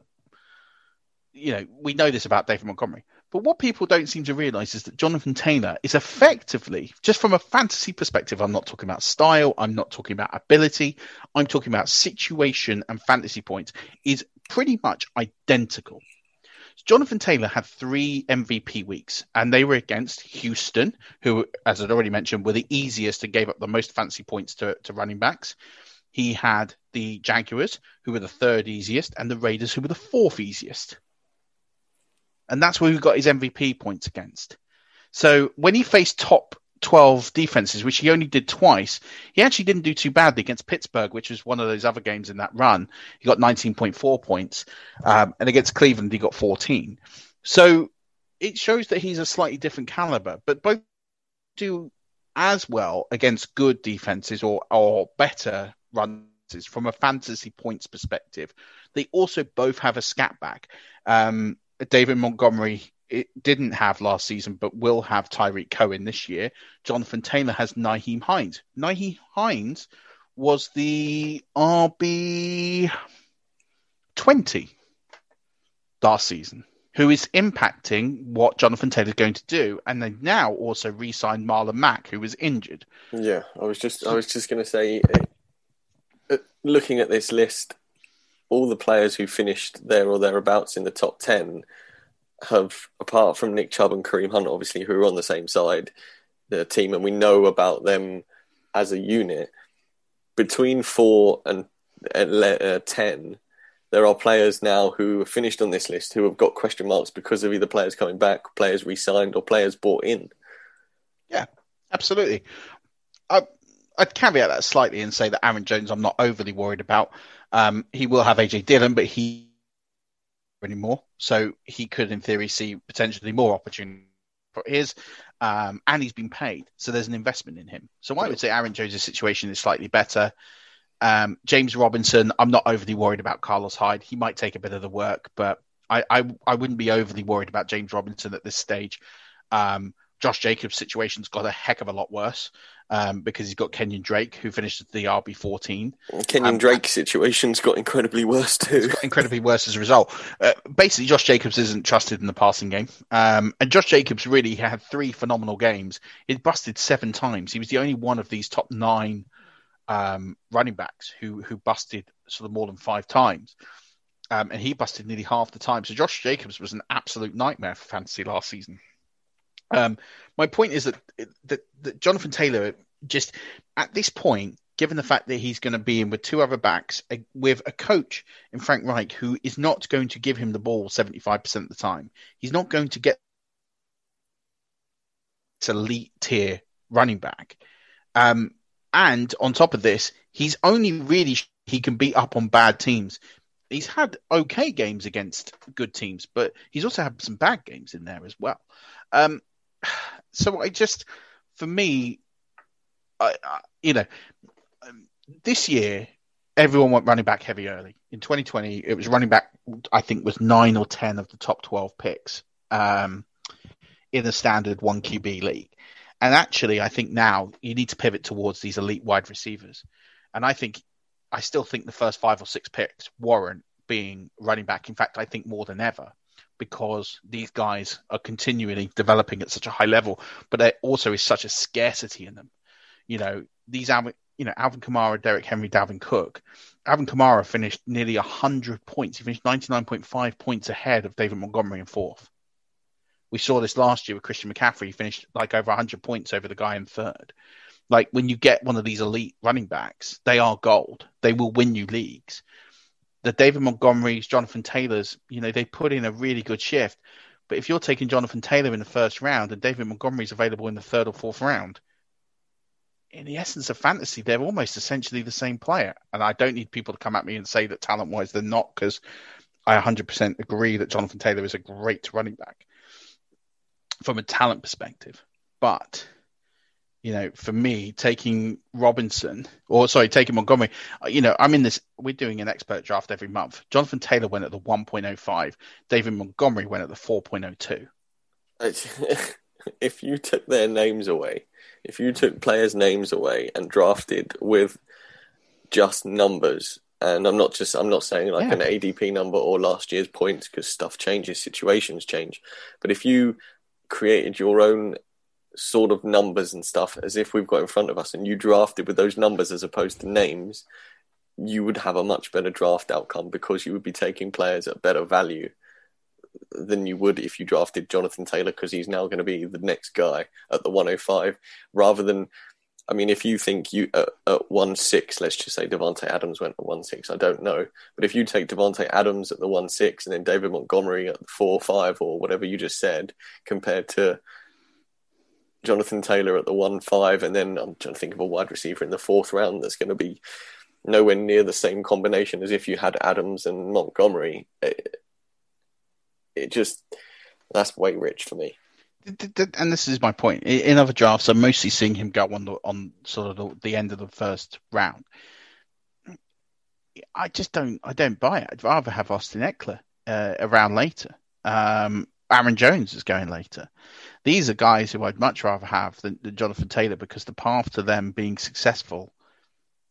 you know, we know this about David Montgomery. But what people don't seem to realize is that Jonathan Taylor is effectively, just from a fantasy perspective, I'm not talking about style, I'm not talking about ability, I'm talking about situation and fantasy points, is pretty much identical. Jonathan Taylor had three MVP weeks, and they were against Houston, who, as I'd already mentioned, were the easiest and gave up the most fancy points to, to running backs. He had the Jaguars, who were the third easiest, and the Raiders, who were the fourth easiest and that's where he got his MVP points against. So when he faced top 12 defenses, which he only did twice, he actually didn't do too badly against Pittsburgh, which was one of those other games in that run. He got 19.4 points, um, and against Cleveland, he got 14. So it shows that he's a slightly different caliber, but both do as well against good defenses or, or better runs from a fantasy points perspective. They also both have a scat back. Um, David Montgomery it didn't have last season, but will have Tarik Cohen this year. Jonathan Taylor has Nyheim Hines. Nyheim Hines was the RB 20 last season, who is impacting what Jonathan Taylor is going to do. And they now also re signed Marlon Mack, who was injured. Yeah, I was just I was just going to say, uh, looking at this list, all the players who finished there or thereabouts in the top 10 have, apart from Nick Chubb and Kareem Hunt, obviously, who are on the same side, the team, and we know about them as a unit, between four and uh, 10, there are players now who have finished on this list who have got question marks because of either players coming back, players re signed, or players bought in. Yeah, absolutely. I, I'd caveat that slightly and say that Aaron Jones, I'm not overly worried about. Um, he will have AJ Dillon, but he anymore, so he could, in theory, see potentially more opportunity for his. Um, and he's been paid, so there's an investment in him. So I would say Aaron Jones' situation is slightly better. Um, James Robinson, I'm not overly worried about Carlos Hyde. He might take a bit of the work, but I, I, I wouldn't be overly worried about James Robinson at this stage. Um, Josh Jacobs' situation's got a heck of a lot worse um, because he's got Kenyon Drake, who finished the RB fourteen. Kenyon um, Drake's situation's got incredibly worse too. incredibly worse as a result. Uh, basically, Josh Jacobs isn't trusted in the passing game, um, and Josh Jacobs really had three phenomenal games. He busted seven times. He was the only one of these top nine um, running backs who who busted sort of more than five times. Um, and he busted nearly half the time. So Josh Jacobs was an absolute nightmare for fantasy last season. Um, my point is that, that, that Jonathan Taylor just at this point, given the fact that he's going to be in with two other backs, a, with a coach in Frank Reich who is not going to give him the ball seventy five percent of the time, he's not going to get elite tier running back. Um, and on top of this, he's only really he can beat up on bad teams. He's had okay games against good teams, but he's also had some bad games in there as well. Um, so I just, for me, I, I, you know, um, this year everyone went running back heavy early. In 2020, it was running back. I think was nine or ten of the top 12 picks um, in the standard one QB league. And actually, I think now you need to pivot towards these elite wide receivers. And I think, I still think the first five or six picks warrant being running back. In fact, I think more than ever because these guys are continually developing at such a high level, but there also is such a scarcity in them. You know, these Alvin, you know, Alvin Kamara, Derrick Henry, Dalvin Cook. Alvin Kamara finished nearly 100 points. He finished 99.5 points ahead of David Montgomery in fourth. We saw this last year with Christian McCaffrey. He finished like over 100 points over the guy in third. Like when you get one of these elite running backs, they are gold. They will win you leagues the David Montgomerys, Jonathan Taylors, you know, they put in a really good shift. But if you're taking Jonathan Taylor in the first round and David Montgomery is available in the third or fourth round, in the essence of fantasy, they're almost essentially the same player. And I don't need people to come at me and say that talent wise they're not, because I 100% agree that Jonathan Taylor is a great running back from a talent perspective. But you know, for me, taking Robinson or sorry, taking Montgomery, uh, you know, I'm in this. We're doing an expert draft every month. Jonathan Taylor went at the 1.05. David Montgomery went at the 4.02. if you took their names away, if you took players' names away and drafted with just numbers, and I'm not just I'm not saying like yeah. an ADP number or last year's points because stuff changes, situations change, but if you created your own sort of numbers and stuff as if we've got in front of us and you drafted with those numbers as opposed to names, you would have a much better draft outcome because you would be taking players at better value than you would if you drafted Jonathan Taylor because he's now going to be the next guy at the 105 rather than I mean, if you think you at, at one six, let's just say Davante Adams went at one six. I don't know, but if you take Davante Adams at the one six and then David Montgomery at the four five or whatever you just said, compared to Jonathan Taylor at the one five, and then I'm trying to think of a wide receiver in the fourth round that's going to be nowhere near the same combination as if you had Adams and Montgomery. It, it just that's way rich for me. And this is my point. In other drafts, I'm mostly seeing him go on the on sort of the, the end of the first round. I just don't. I don't buy it. I'd rather have Austin Ekeler uh, around later. Um, Aaron Jones is going later. These are guys who I'd much rather have than, than Jonathan Taylor because the path to them being successful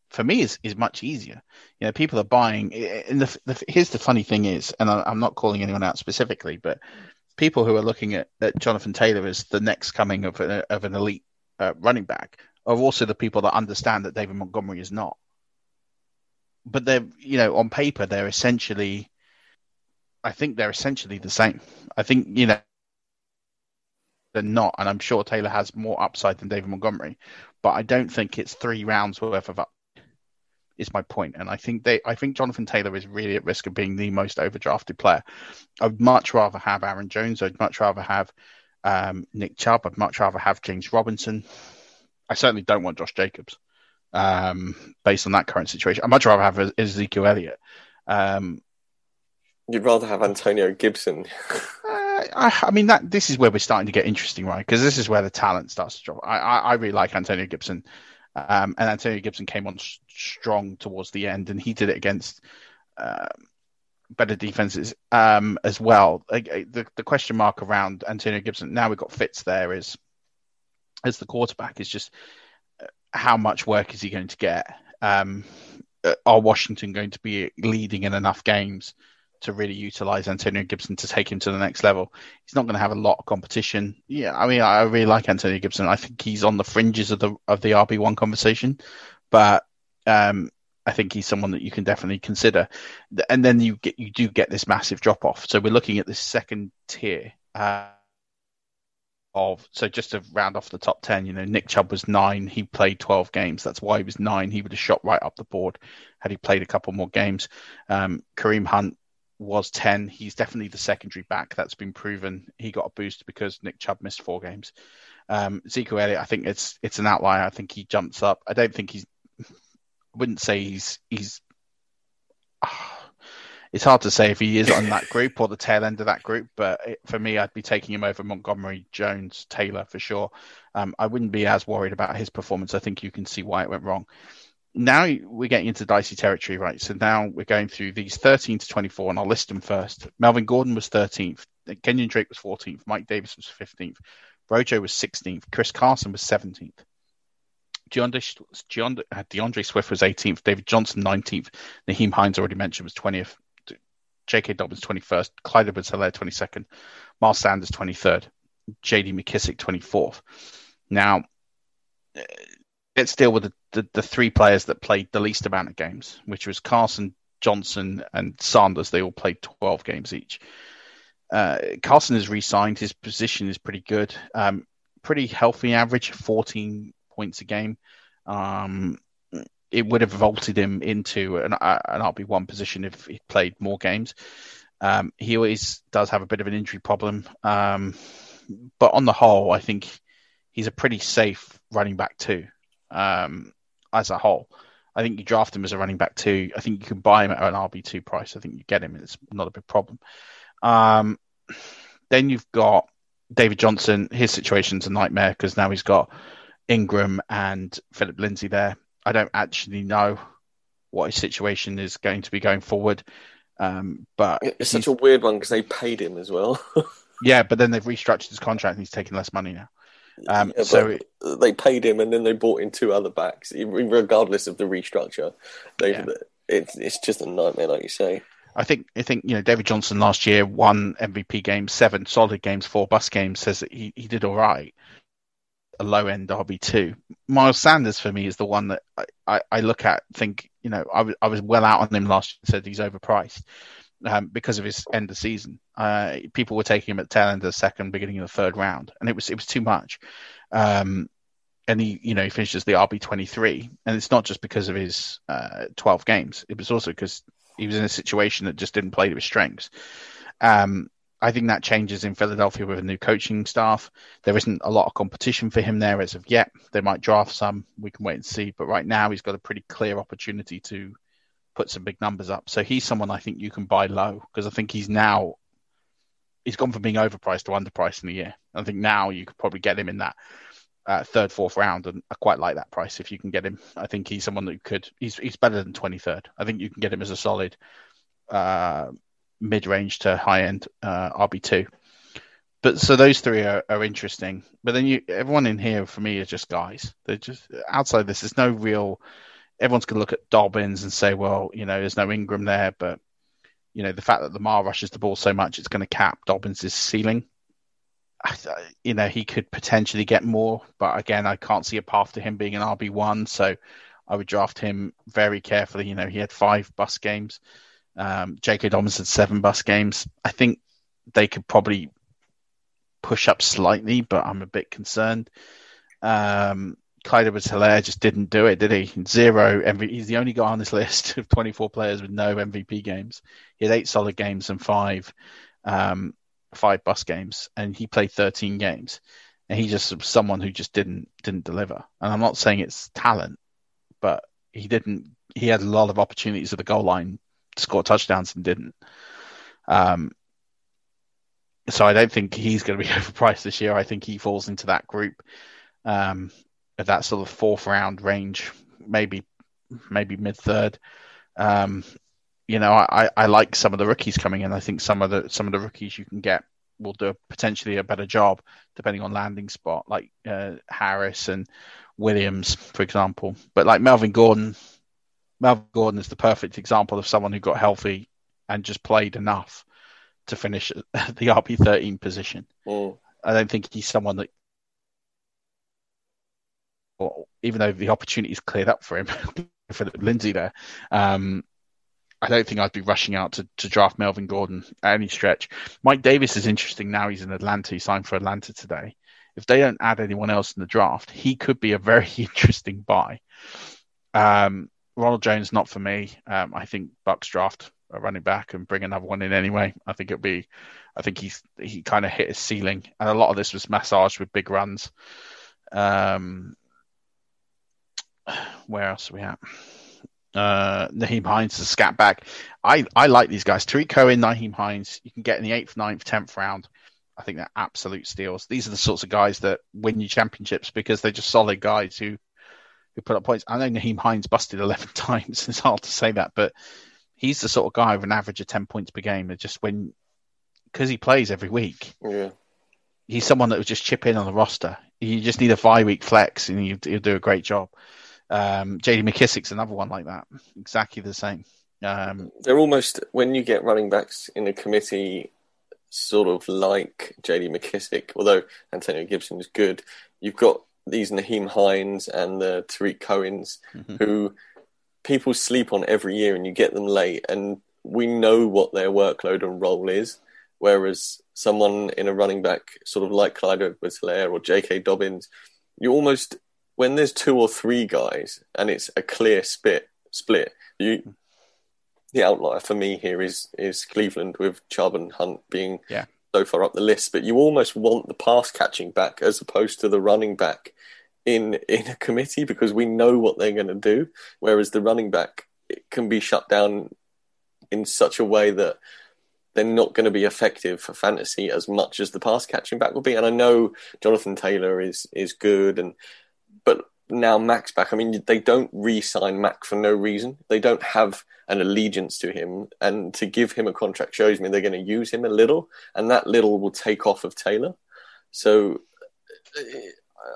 for me is, is much easier. You know, people are buying. And the, the, here's the funny thing is, and I, am not calling anyone out specifically, but people who are looking at, at Jonathan Taylor as the next coming of, a, of an elite uh, running back are also the people that understand that David Montgomery is not. But they're, you know, on paper they're essentially I think they're essentially the same. I think you know they're not, and I'm sure Taylor has more upside than David Montgomery, but I don't think it's three rounds worth of up. Is my point, and I think they, I think Jonathan Taylor is really at risk of being the most overdrafted player. I'd much rather have Aaron Jones. I'd much rather have um, Nick Chubb. I'd much rather have James Robinson. I certainly don't want Josh Jacobs, um, based on that current situation. I'd much rather have Ezekiel Elliott. Um, You'd rather have Antonio Gibson. uh, I, I, mean, that this is where we're starting to get interesting, right? Because this is where the talent starts to drop. I, I, I really like Antonio Gibson, um, and Antonio Gibson came on strong towards the end, and he did it against um, better defenses um, as well. The, the question mark around Antonio Gibson now we've got Fitz there is as the quarterback is just uh, how much work is he going to get? Um, uh, are Washington going to be leading in enough games to really utilize Antonio Gibson to take him to the next level? He's not going to have a lot of competition. Yeah, I mean, I really like Antonio Gibson. I think he's on the fringes of the of the RB one conversation, but um, I think he's someone that you can definitely consider. And then you get you do get this massive drop off. So we're looking at this second tier. Uh, of so just to round off the top 10 you know nick chubb was nine he played 12 games that's why he was nine he would have shot right up the board had he played a couple more games um, kareem hunt was 10 he's definitely the secondary back that's been proven he got a boost because nick chubb missed four games um, Ezekiel Elliott, I think it's it's an outlier. I think he jumps up. I don't think he's. I wouldn't say he's he's. Uh, it's hard to say if he is on that group or the tail end of that group, but it, for me, I'd be taking him over Montgomery, Jones, Taylor for sure. Um, I wouldn't be as worried about his performance. I think you can see why it went wrong. Now we're getting into dicey territory, right? So now we're going through these 13 to 24, and I'll list them first. Melvin Gordon was 13th, Kenyon Drake was 14th, Mike Davis was 15th, Rojo was 16th, Chris Carson was 17th. DeAndre, uh, DeAndre Swift was 18th, David Johnson 19th, Nyheim Hines already mentioned was 20th, J.K. Dobbins 21st, Clyde edwards 22nd, Miles Sanders 23rd, J.D. McKissic 24th. Now, let's deal with the, the, the, three players that played the least amount of games, which was Carson, Johnson, and Sanders. They all played 12 games each. Uh, Carson has re-signed. His position is pretty good. Um, pretty healthy average, 14 points a game. Um, it would have vaulted him into an, uh, an RB1 position if he played more games. Um, he always does have a bit of an injury problem. Um, but on the whole, I think he's a pretty safe running back too, um, as a whole. I think you draft him as a running back too. I think you can buy him at an RB2 price. I think you get him. It's not a big problem. Um, then you've got David Johnson. His situation's a nightmare because now he's got Ingram and Philip Lindsay there. I don't actually know what his situation is going to be going forward. Um, but it's such a weird one because they paid him as well. yeah, but then they've restructured his contract and he's taking less money now. Um, yeah, so they paid him and then they bought in two other backs, regardless of the restructure. Yeah. it's it's just a nightmare, like you say. I think I think you know David Johnson last year won MVP games, seven solid games, four bus games. Says that he, he did all right a low end RB2. Miles Sanders for me is the one that I, I, I look at, think, you know, I, w- I was well out on him last year, said he's overpriced um, because of his end of season. Uh, people were taking him at tail end of the second, beginning of the third round, and it was it was too much. Um, and he, you know, he finishes the RB twenty three, and it's not just because of his uh, twelve games. It was also because he was in a situation that just didn't play to his strengths. Um, I think that changes in Philadelphia with a new coaching staff. There isn't a lot of competition for him there as of yet. They might draft some. We can wait and see. But right now, he's got a pretty clear opportunity to put some big numbers up. So he's someone I think you can buy low because I think he's now he's gone from being overpriced to underpriced in the year. I think now you could probably get him in that uh, third, fourth round, and I quite like that price if you can get him. I think he's someone that could. He's he's better than twenty third. I think you can get him as a solid. Uh, mid-range to high-end uh, RB2. But so those three are, are interesting. But then you, everyone in here for me is just guys. They're just outside this. There's no real. Everyone's going to look at Dobbins and say, well, you know, there's no Ingram there, but you know, the fact that Lamar rushes the ball so much, it's going to cap Dobbins' ceiling. You know, he could potentially get more, but again, I can't see a path to him being an RB one. So I would draft him very carefully. You know, he had five bus games. Um, J.K. Dobbins had seven bus games. I think they could probably push up slightly, but I'm a bit concerned. Um, Clyde Edwards-Helaire just didn't do it, did he? Zero MVP. He's the only guy on this list of 24 players with no MVP games. He had eight solid games and five, um, five bus games, and he played 13 games. And he just someone who just didn't didn't deliver. And I'm not saying it's talent, but he didn't. He had a lot of opportunities at the goal line score touchdowns and didn't. Um, so I don't think he's going to be overpriced this year. I think he falls into that group, um, that sort of fourth round range, maybe maybe mid third. Um, you know, I, I like some of the rookies coming in. I think some of the some of the rookies you can get will do potentially a better job depending on landing spot, like uh, Harris and Williams, for example. But like Melvin Gordon, Melvin Gordon is the perfect example of someone who got healthy and just played enough to finish the RB thirteen position. Mm. I don't think he's someone that, even though the opportunity is cleared up for him, for Lindsay there, um, I don't think I'd be rushing out to, to draft Melvin Gordon at any stretch. Mike Davis is interesting now. He's in Atlanta. He signed for Atlanta today. If they don't add anyone else in the draft, he could be a very interesting buy. Um, Ronald Jones, not for me. Um, I think Bucks draft a running back and bring another one in anyway. I think it'd be, I think he's he kind of hit his ceiling, and a lot of this was massaged with big runs. Um, where else are we at? uh, Nyheim Hines, the scat back. I, I like these guys. Tarik Cohen, Nyheim Hines, you can get in the eighth, ninth, tenth round. I think they're absolute steals. These are the sorts of guys that win you championships because they're just solid guys who who put up points. I know Nyheim Hines busted 11 times. It's hard to say that, but he's the sort of guy with an average of 10 points per game. That just when, because he plays every week, Yeah. he's someone that would just chip in on the roster. You just need a five week flex and you'll do a great job. Um, JD McKissic's another one like that. Exactly the same. Um, They're almost when you get running backs in a committee, sort of like J.D. McKissic. Although Antonio Gibson is good, you've got these Nyheim Hines and the Tarik Cohens who people sleep on every year, and you get them late, and we know what their workload and role is. Whereas someone in a running back, sort of like Clyde Edwards-Helaire or J.K. Dobbins, you almost when there's two or three guys and it's a clear split, split you the outlier for me here is is Cleveland with Chubb and Hunt being Yeah. so far up the list. But you almost want the pass catching back as opposed to the running back in in a committee because we know what they're going to do. Whereas the running back it can be shut down in such a way that they're not going to be effective for fantasy as much as the pass catching back will be. And I know Jonathan Taylor is is good and now Mack's back. I mean, they don't re-sign Mac for no reason. They don't have an allegiance to him, and to give him a contract shows me they're going to use him a little, and that little will take off of Taylor. So, eh,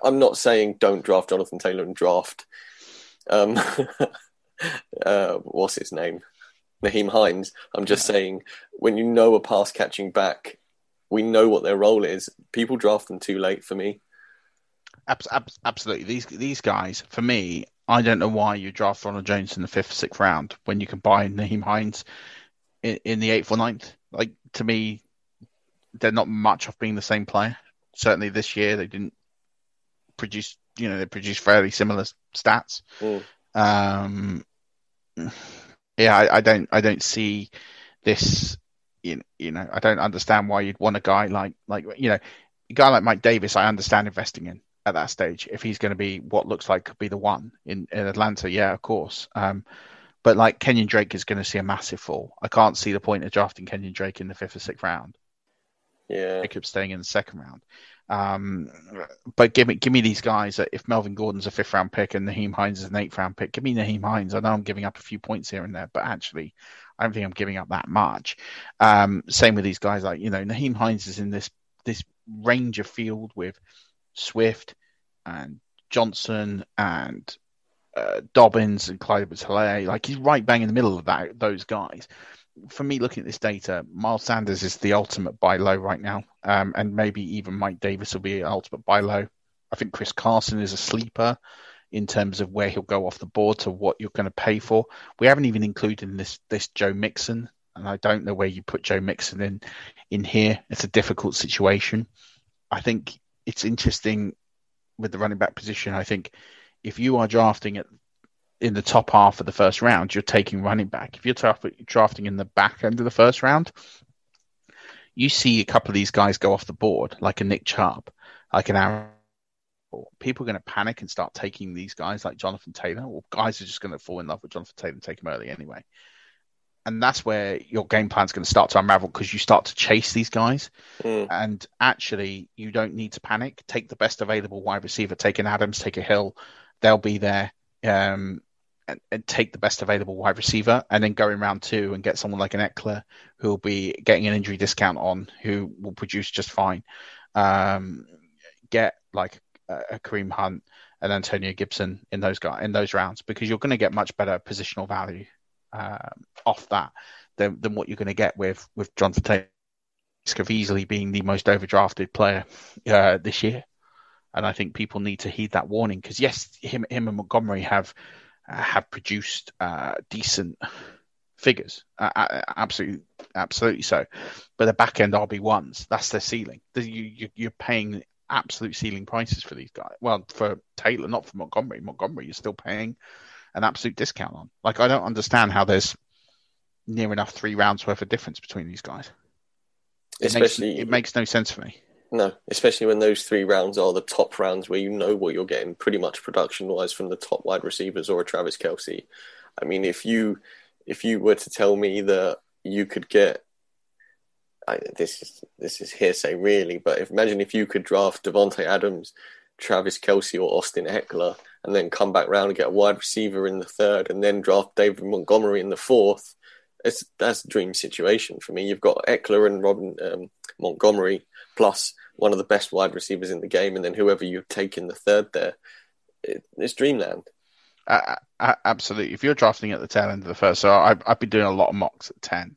I'm not saying don't draft Jonathan Taylor and draft, um, uh, what's his name, Nyheim Hines. I'm just saying when you know a pass catching back, we know what their role is. People draft them too late for me. Abs- abs- absolutely. These these guys, for me, I don't know why you draft Ronald Jones in the fifth, sixth round when you can buy Nyheim Hines in, in the eighth or ninth. Like to me, they're not much off being the same player. Certainly this year they didn't produce. You know, they produced fairly similar stats. Mm. Um, yeah, I, I don't, I don't see this. You you know, I don't understand why you'd want a guy like, like you know, a guy like Mike Davis. I understand investing in at that stage if he's going to be what looks like could be the one in, in Atlanta. Yeah, of course. Um, but like Kenyon Drake is going to see a massive fall. I can't see the point of drafting Kenyon Drake in the fifth or sixth round. Yeah, Jacob staying in the second round. Um, but give me give me these guys. That if Melvin Gordon's a fifth round pick and Nyheim Hines is an eighth round pick, give me Nyheim Hines. I know I'm giving up a few points here and there, but actually, I don't think I'm giving up that much. Um, same with these guys. Like you know, Nyheim Hines is in this this range of field with Swift and Johnson and uh, Dobbins and Clyde edwards Like he's right bang in the middle of that those guys. For me, looking at this data, Miles Sanders is the ultimate buy low right now, um, and maybe even Mike Davis will be an ultimate buy low. I think Chris Carson is a sleeper in terms of where he'll go off the board to what you're going to pay for. We haven't even included in this this Joe Mixon, and I don't know where you put Joe Mixon in in here. It's a difficult situation. I think it's interesting with the running back position. I think if you are drafting at in the top half of the first round, you're taking running back. If you're draft- drafting in the back end of the first round, you see a couple of these guys go off the board, like a Nick Chubb, like an Aaron. People are going to panic and start taking these guys like Jonathan Taylor, or guys are just going to fall in love with Jonathan Taylor and take him early anyway. And that's where your game plan is going to start to unravel because you start to chase these guys. Mm. And actually, you don't need to panic. Take the best available wide receiver. Take an Adams, take a Hill. They'll be there. Um, and, and, take the best available wide receiver, and then go in round two and get someone like an Ekeler who will be getting an injury discount on, who will produce just fine. Um, get like a, a Kareem Hunt and Antonio Gibson in those guys in those rounds because you're going to get much better positional value um, off that than, than what you're going to get with with Jonathan Taylor of easily being the most overdrafted player uh, this year. And I think people need to heed that warning because yes, him him and Montgomery have uh, have produced uh, decent figures, uh, absolutely absolutely so. But the back end RB ones, that's their ceiling. You, you are paying absolute ceiling prices for these guys. Well, for Taylor, not for Montgomery. Montgomery, you're still paying an absolute discount on. Like I don't understand how there's near enough three rounds worth of difference between these guys. It especially makes, it makes no sense for me. No, especially when those three rounds are the top rounds where you know what you're getting pretty much production wise from the top wide receivers or a Travis Kelce. I mean, if you if you were to tell me that you could get I, this is this is hearsay really, but if, imagine if you could draft Davante Adams, Travis Kelce, or Austin Ekeler, and then come back round and get a wide receiver in the third, and then draft David Montgomery in the fourth. It's that's a dream situation for me. You've got Ekeler and Robin um, Montgomery plus one of the best wide receivers in the game, and then whoever you take in the third there, it, it's dreamland. Uh, absolutely. If you're drafting at the tail end of the first, so I've, I've been doing a lot of mocks at ten,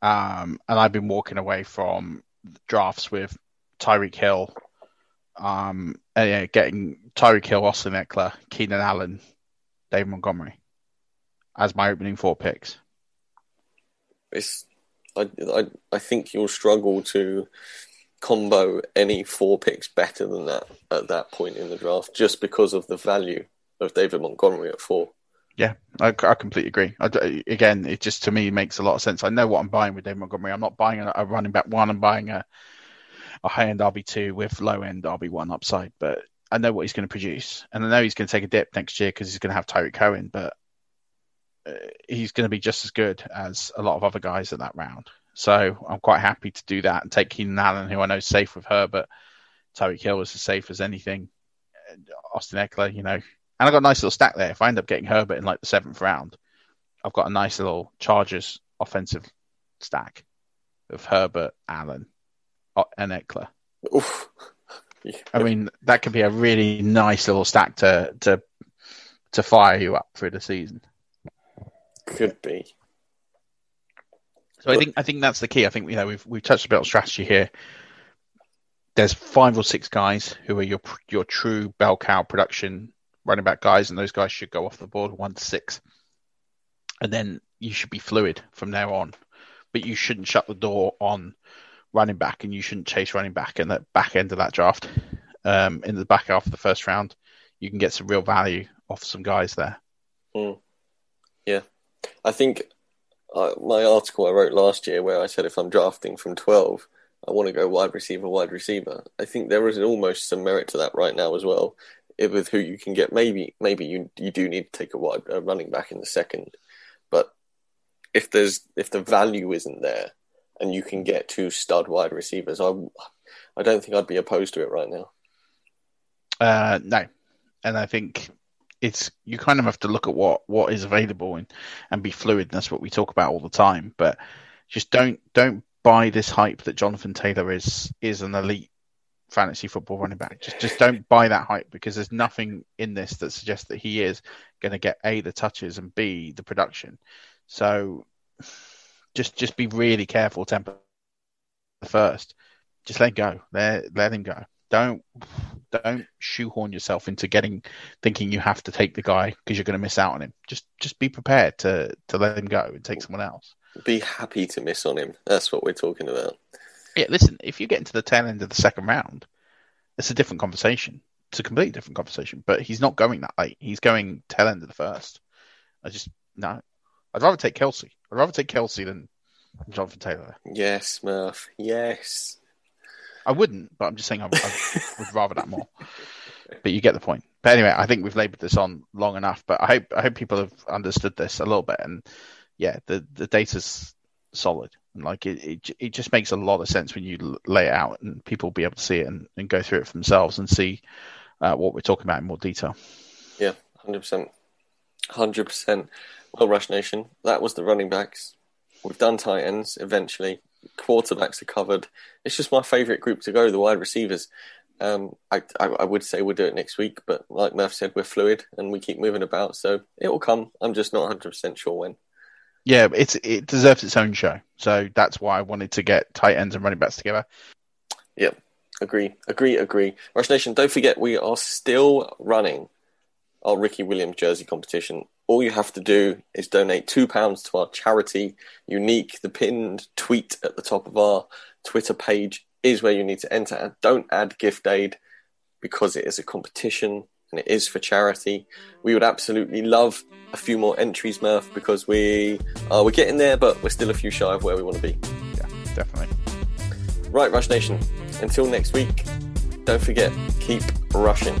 um, and I've been walking away from drafts with Tyreek Hill, um, and, yeah, getting Tyreek Hill, Austin Ekeler, Keenan Allen, Dave Montgomery as my opening four picks. It's I, I, I think you'll struggle to combo any four picks better than that at that point in the draft, just because of the value of David Montgomery at four. Yeah, I, I completely agree. I, again, it just to me makes a lot of sense. I know what I'm buying with David Montgomery. I'm not buying a, a running back one. I'm buying a a high end RB two with low end RB one upside. But I know what he's going to produce, and I know he's going to take a dip next year because he's going to have Tarik Cohen. But uh, he's going to be just as good as a lot of other guys at that round. So I'm quite happy to do that and take Keenan Allen, who I know is safe with her, but Tyreek Hill is as safe as anything. Austin Ekeler, you know, and I got a nice little stack there. If I end up getting Herbert in like the seventh round, I've got a nice little Chargers offensive stack of Herbert, Allen, and Ekeler. Oof. Yeah. I mean, that could be a really nice little stack to to to fire you up through the season. Could be. So. I think I think that's the key. I think you know we've we've touched a bit on strategy here. There's five or six guys who are your your true bell cow production running back guys, and those guys should go off the board one to six. And then you should be fluid from there on. But you shouldn't shut the door on running back, and you shouldn't chase running back in the back end of that draft. Um, in the back half of the first round, you can get some real value off some guys there. Mm. Yeah, I think uh, my article I wrote last year, where I said if I'm drafting from twelve, I want to go wide receiver, wide receiver. I think there is almost some merit to that right now as well with who you can get. Maybe maybe you you do need to take a wide a running back in the second, but if there's if the value isn't there and you can get two stud wide receivers, I I don't think I'd be opposed to it right now. Uh, no, and I think it's you kind of have to look at what what is available and and be fluid. And that's what we talk about all the time. But just don't don't buy this hype that Jonathan Taylor is is an elite fantasy football running back. Just just don't buy that hype because there's nothing in this that suggests that he is going to get a the touches and b the production. So just just be really careful. Temper first. Just let go. Let let him go. Don't don't shoehorn yourself into getting thinking you have to take the guy because you're going to miss out on him. Just just be prepared to to let him go and take someone else. Be happy to miss on him. That's what we're talking about. Yeah, listen, if you get into the tail end of the second round, it's a different conversation. It's a completely different conversation. But he's not going that late. He's going tail end of the first. I just no. I'd rather take Kelce. I'd rather take Kelce than Jonathan Taylor. Yes, Murph. Yes. I wouldn't, but I'm just saying I, I would rather that more. But you get the point. But anyway, I think we've laboured this on long enough. But I hope I hope people have understood this a little bit. And yeah, the the data's solid. Like it, it, it just makes a lot of sense when you lay it out and people will be able to see it and, and go through it for themselves and see uh, what we're talking about in more detail. Yeah, hundred percent. Hundred percent. Well, Rush Nation, that was the running backs. We've done tight ends eventually. Quarterbacks are covered. It's just my favourite group to go, the wide receivers. Um, I, I, I would say we'll do it next week, but like Murph said, we're fluid and we keep moving about, so it will come. I'm just not 100 percent sure when. Yeah, it's it deserves its own show, so that's why I wanted to get tight ends and running backs together. Yep, agree, agree, agree. Rush Nation, don't forget we are still running our Ricky Williams jersey competition. All you have to do is donate two pounds to our charity. Unique, the pinned tweet at the top of our Twitter page is where you need to enter. Don't add gift aid because it is a competition and it is for charity. We would absolutely love a few more entries, Murph, because we uh, we're getting there, but we're still a few shy of where we want to be. Yeah, definitely. Right, Rush Nation. Until next week, don't forget, keep rushing.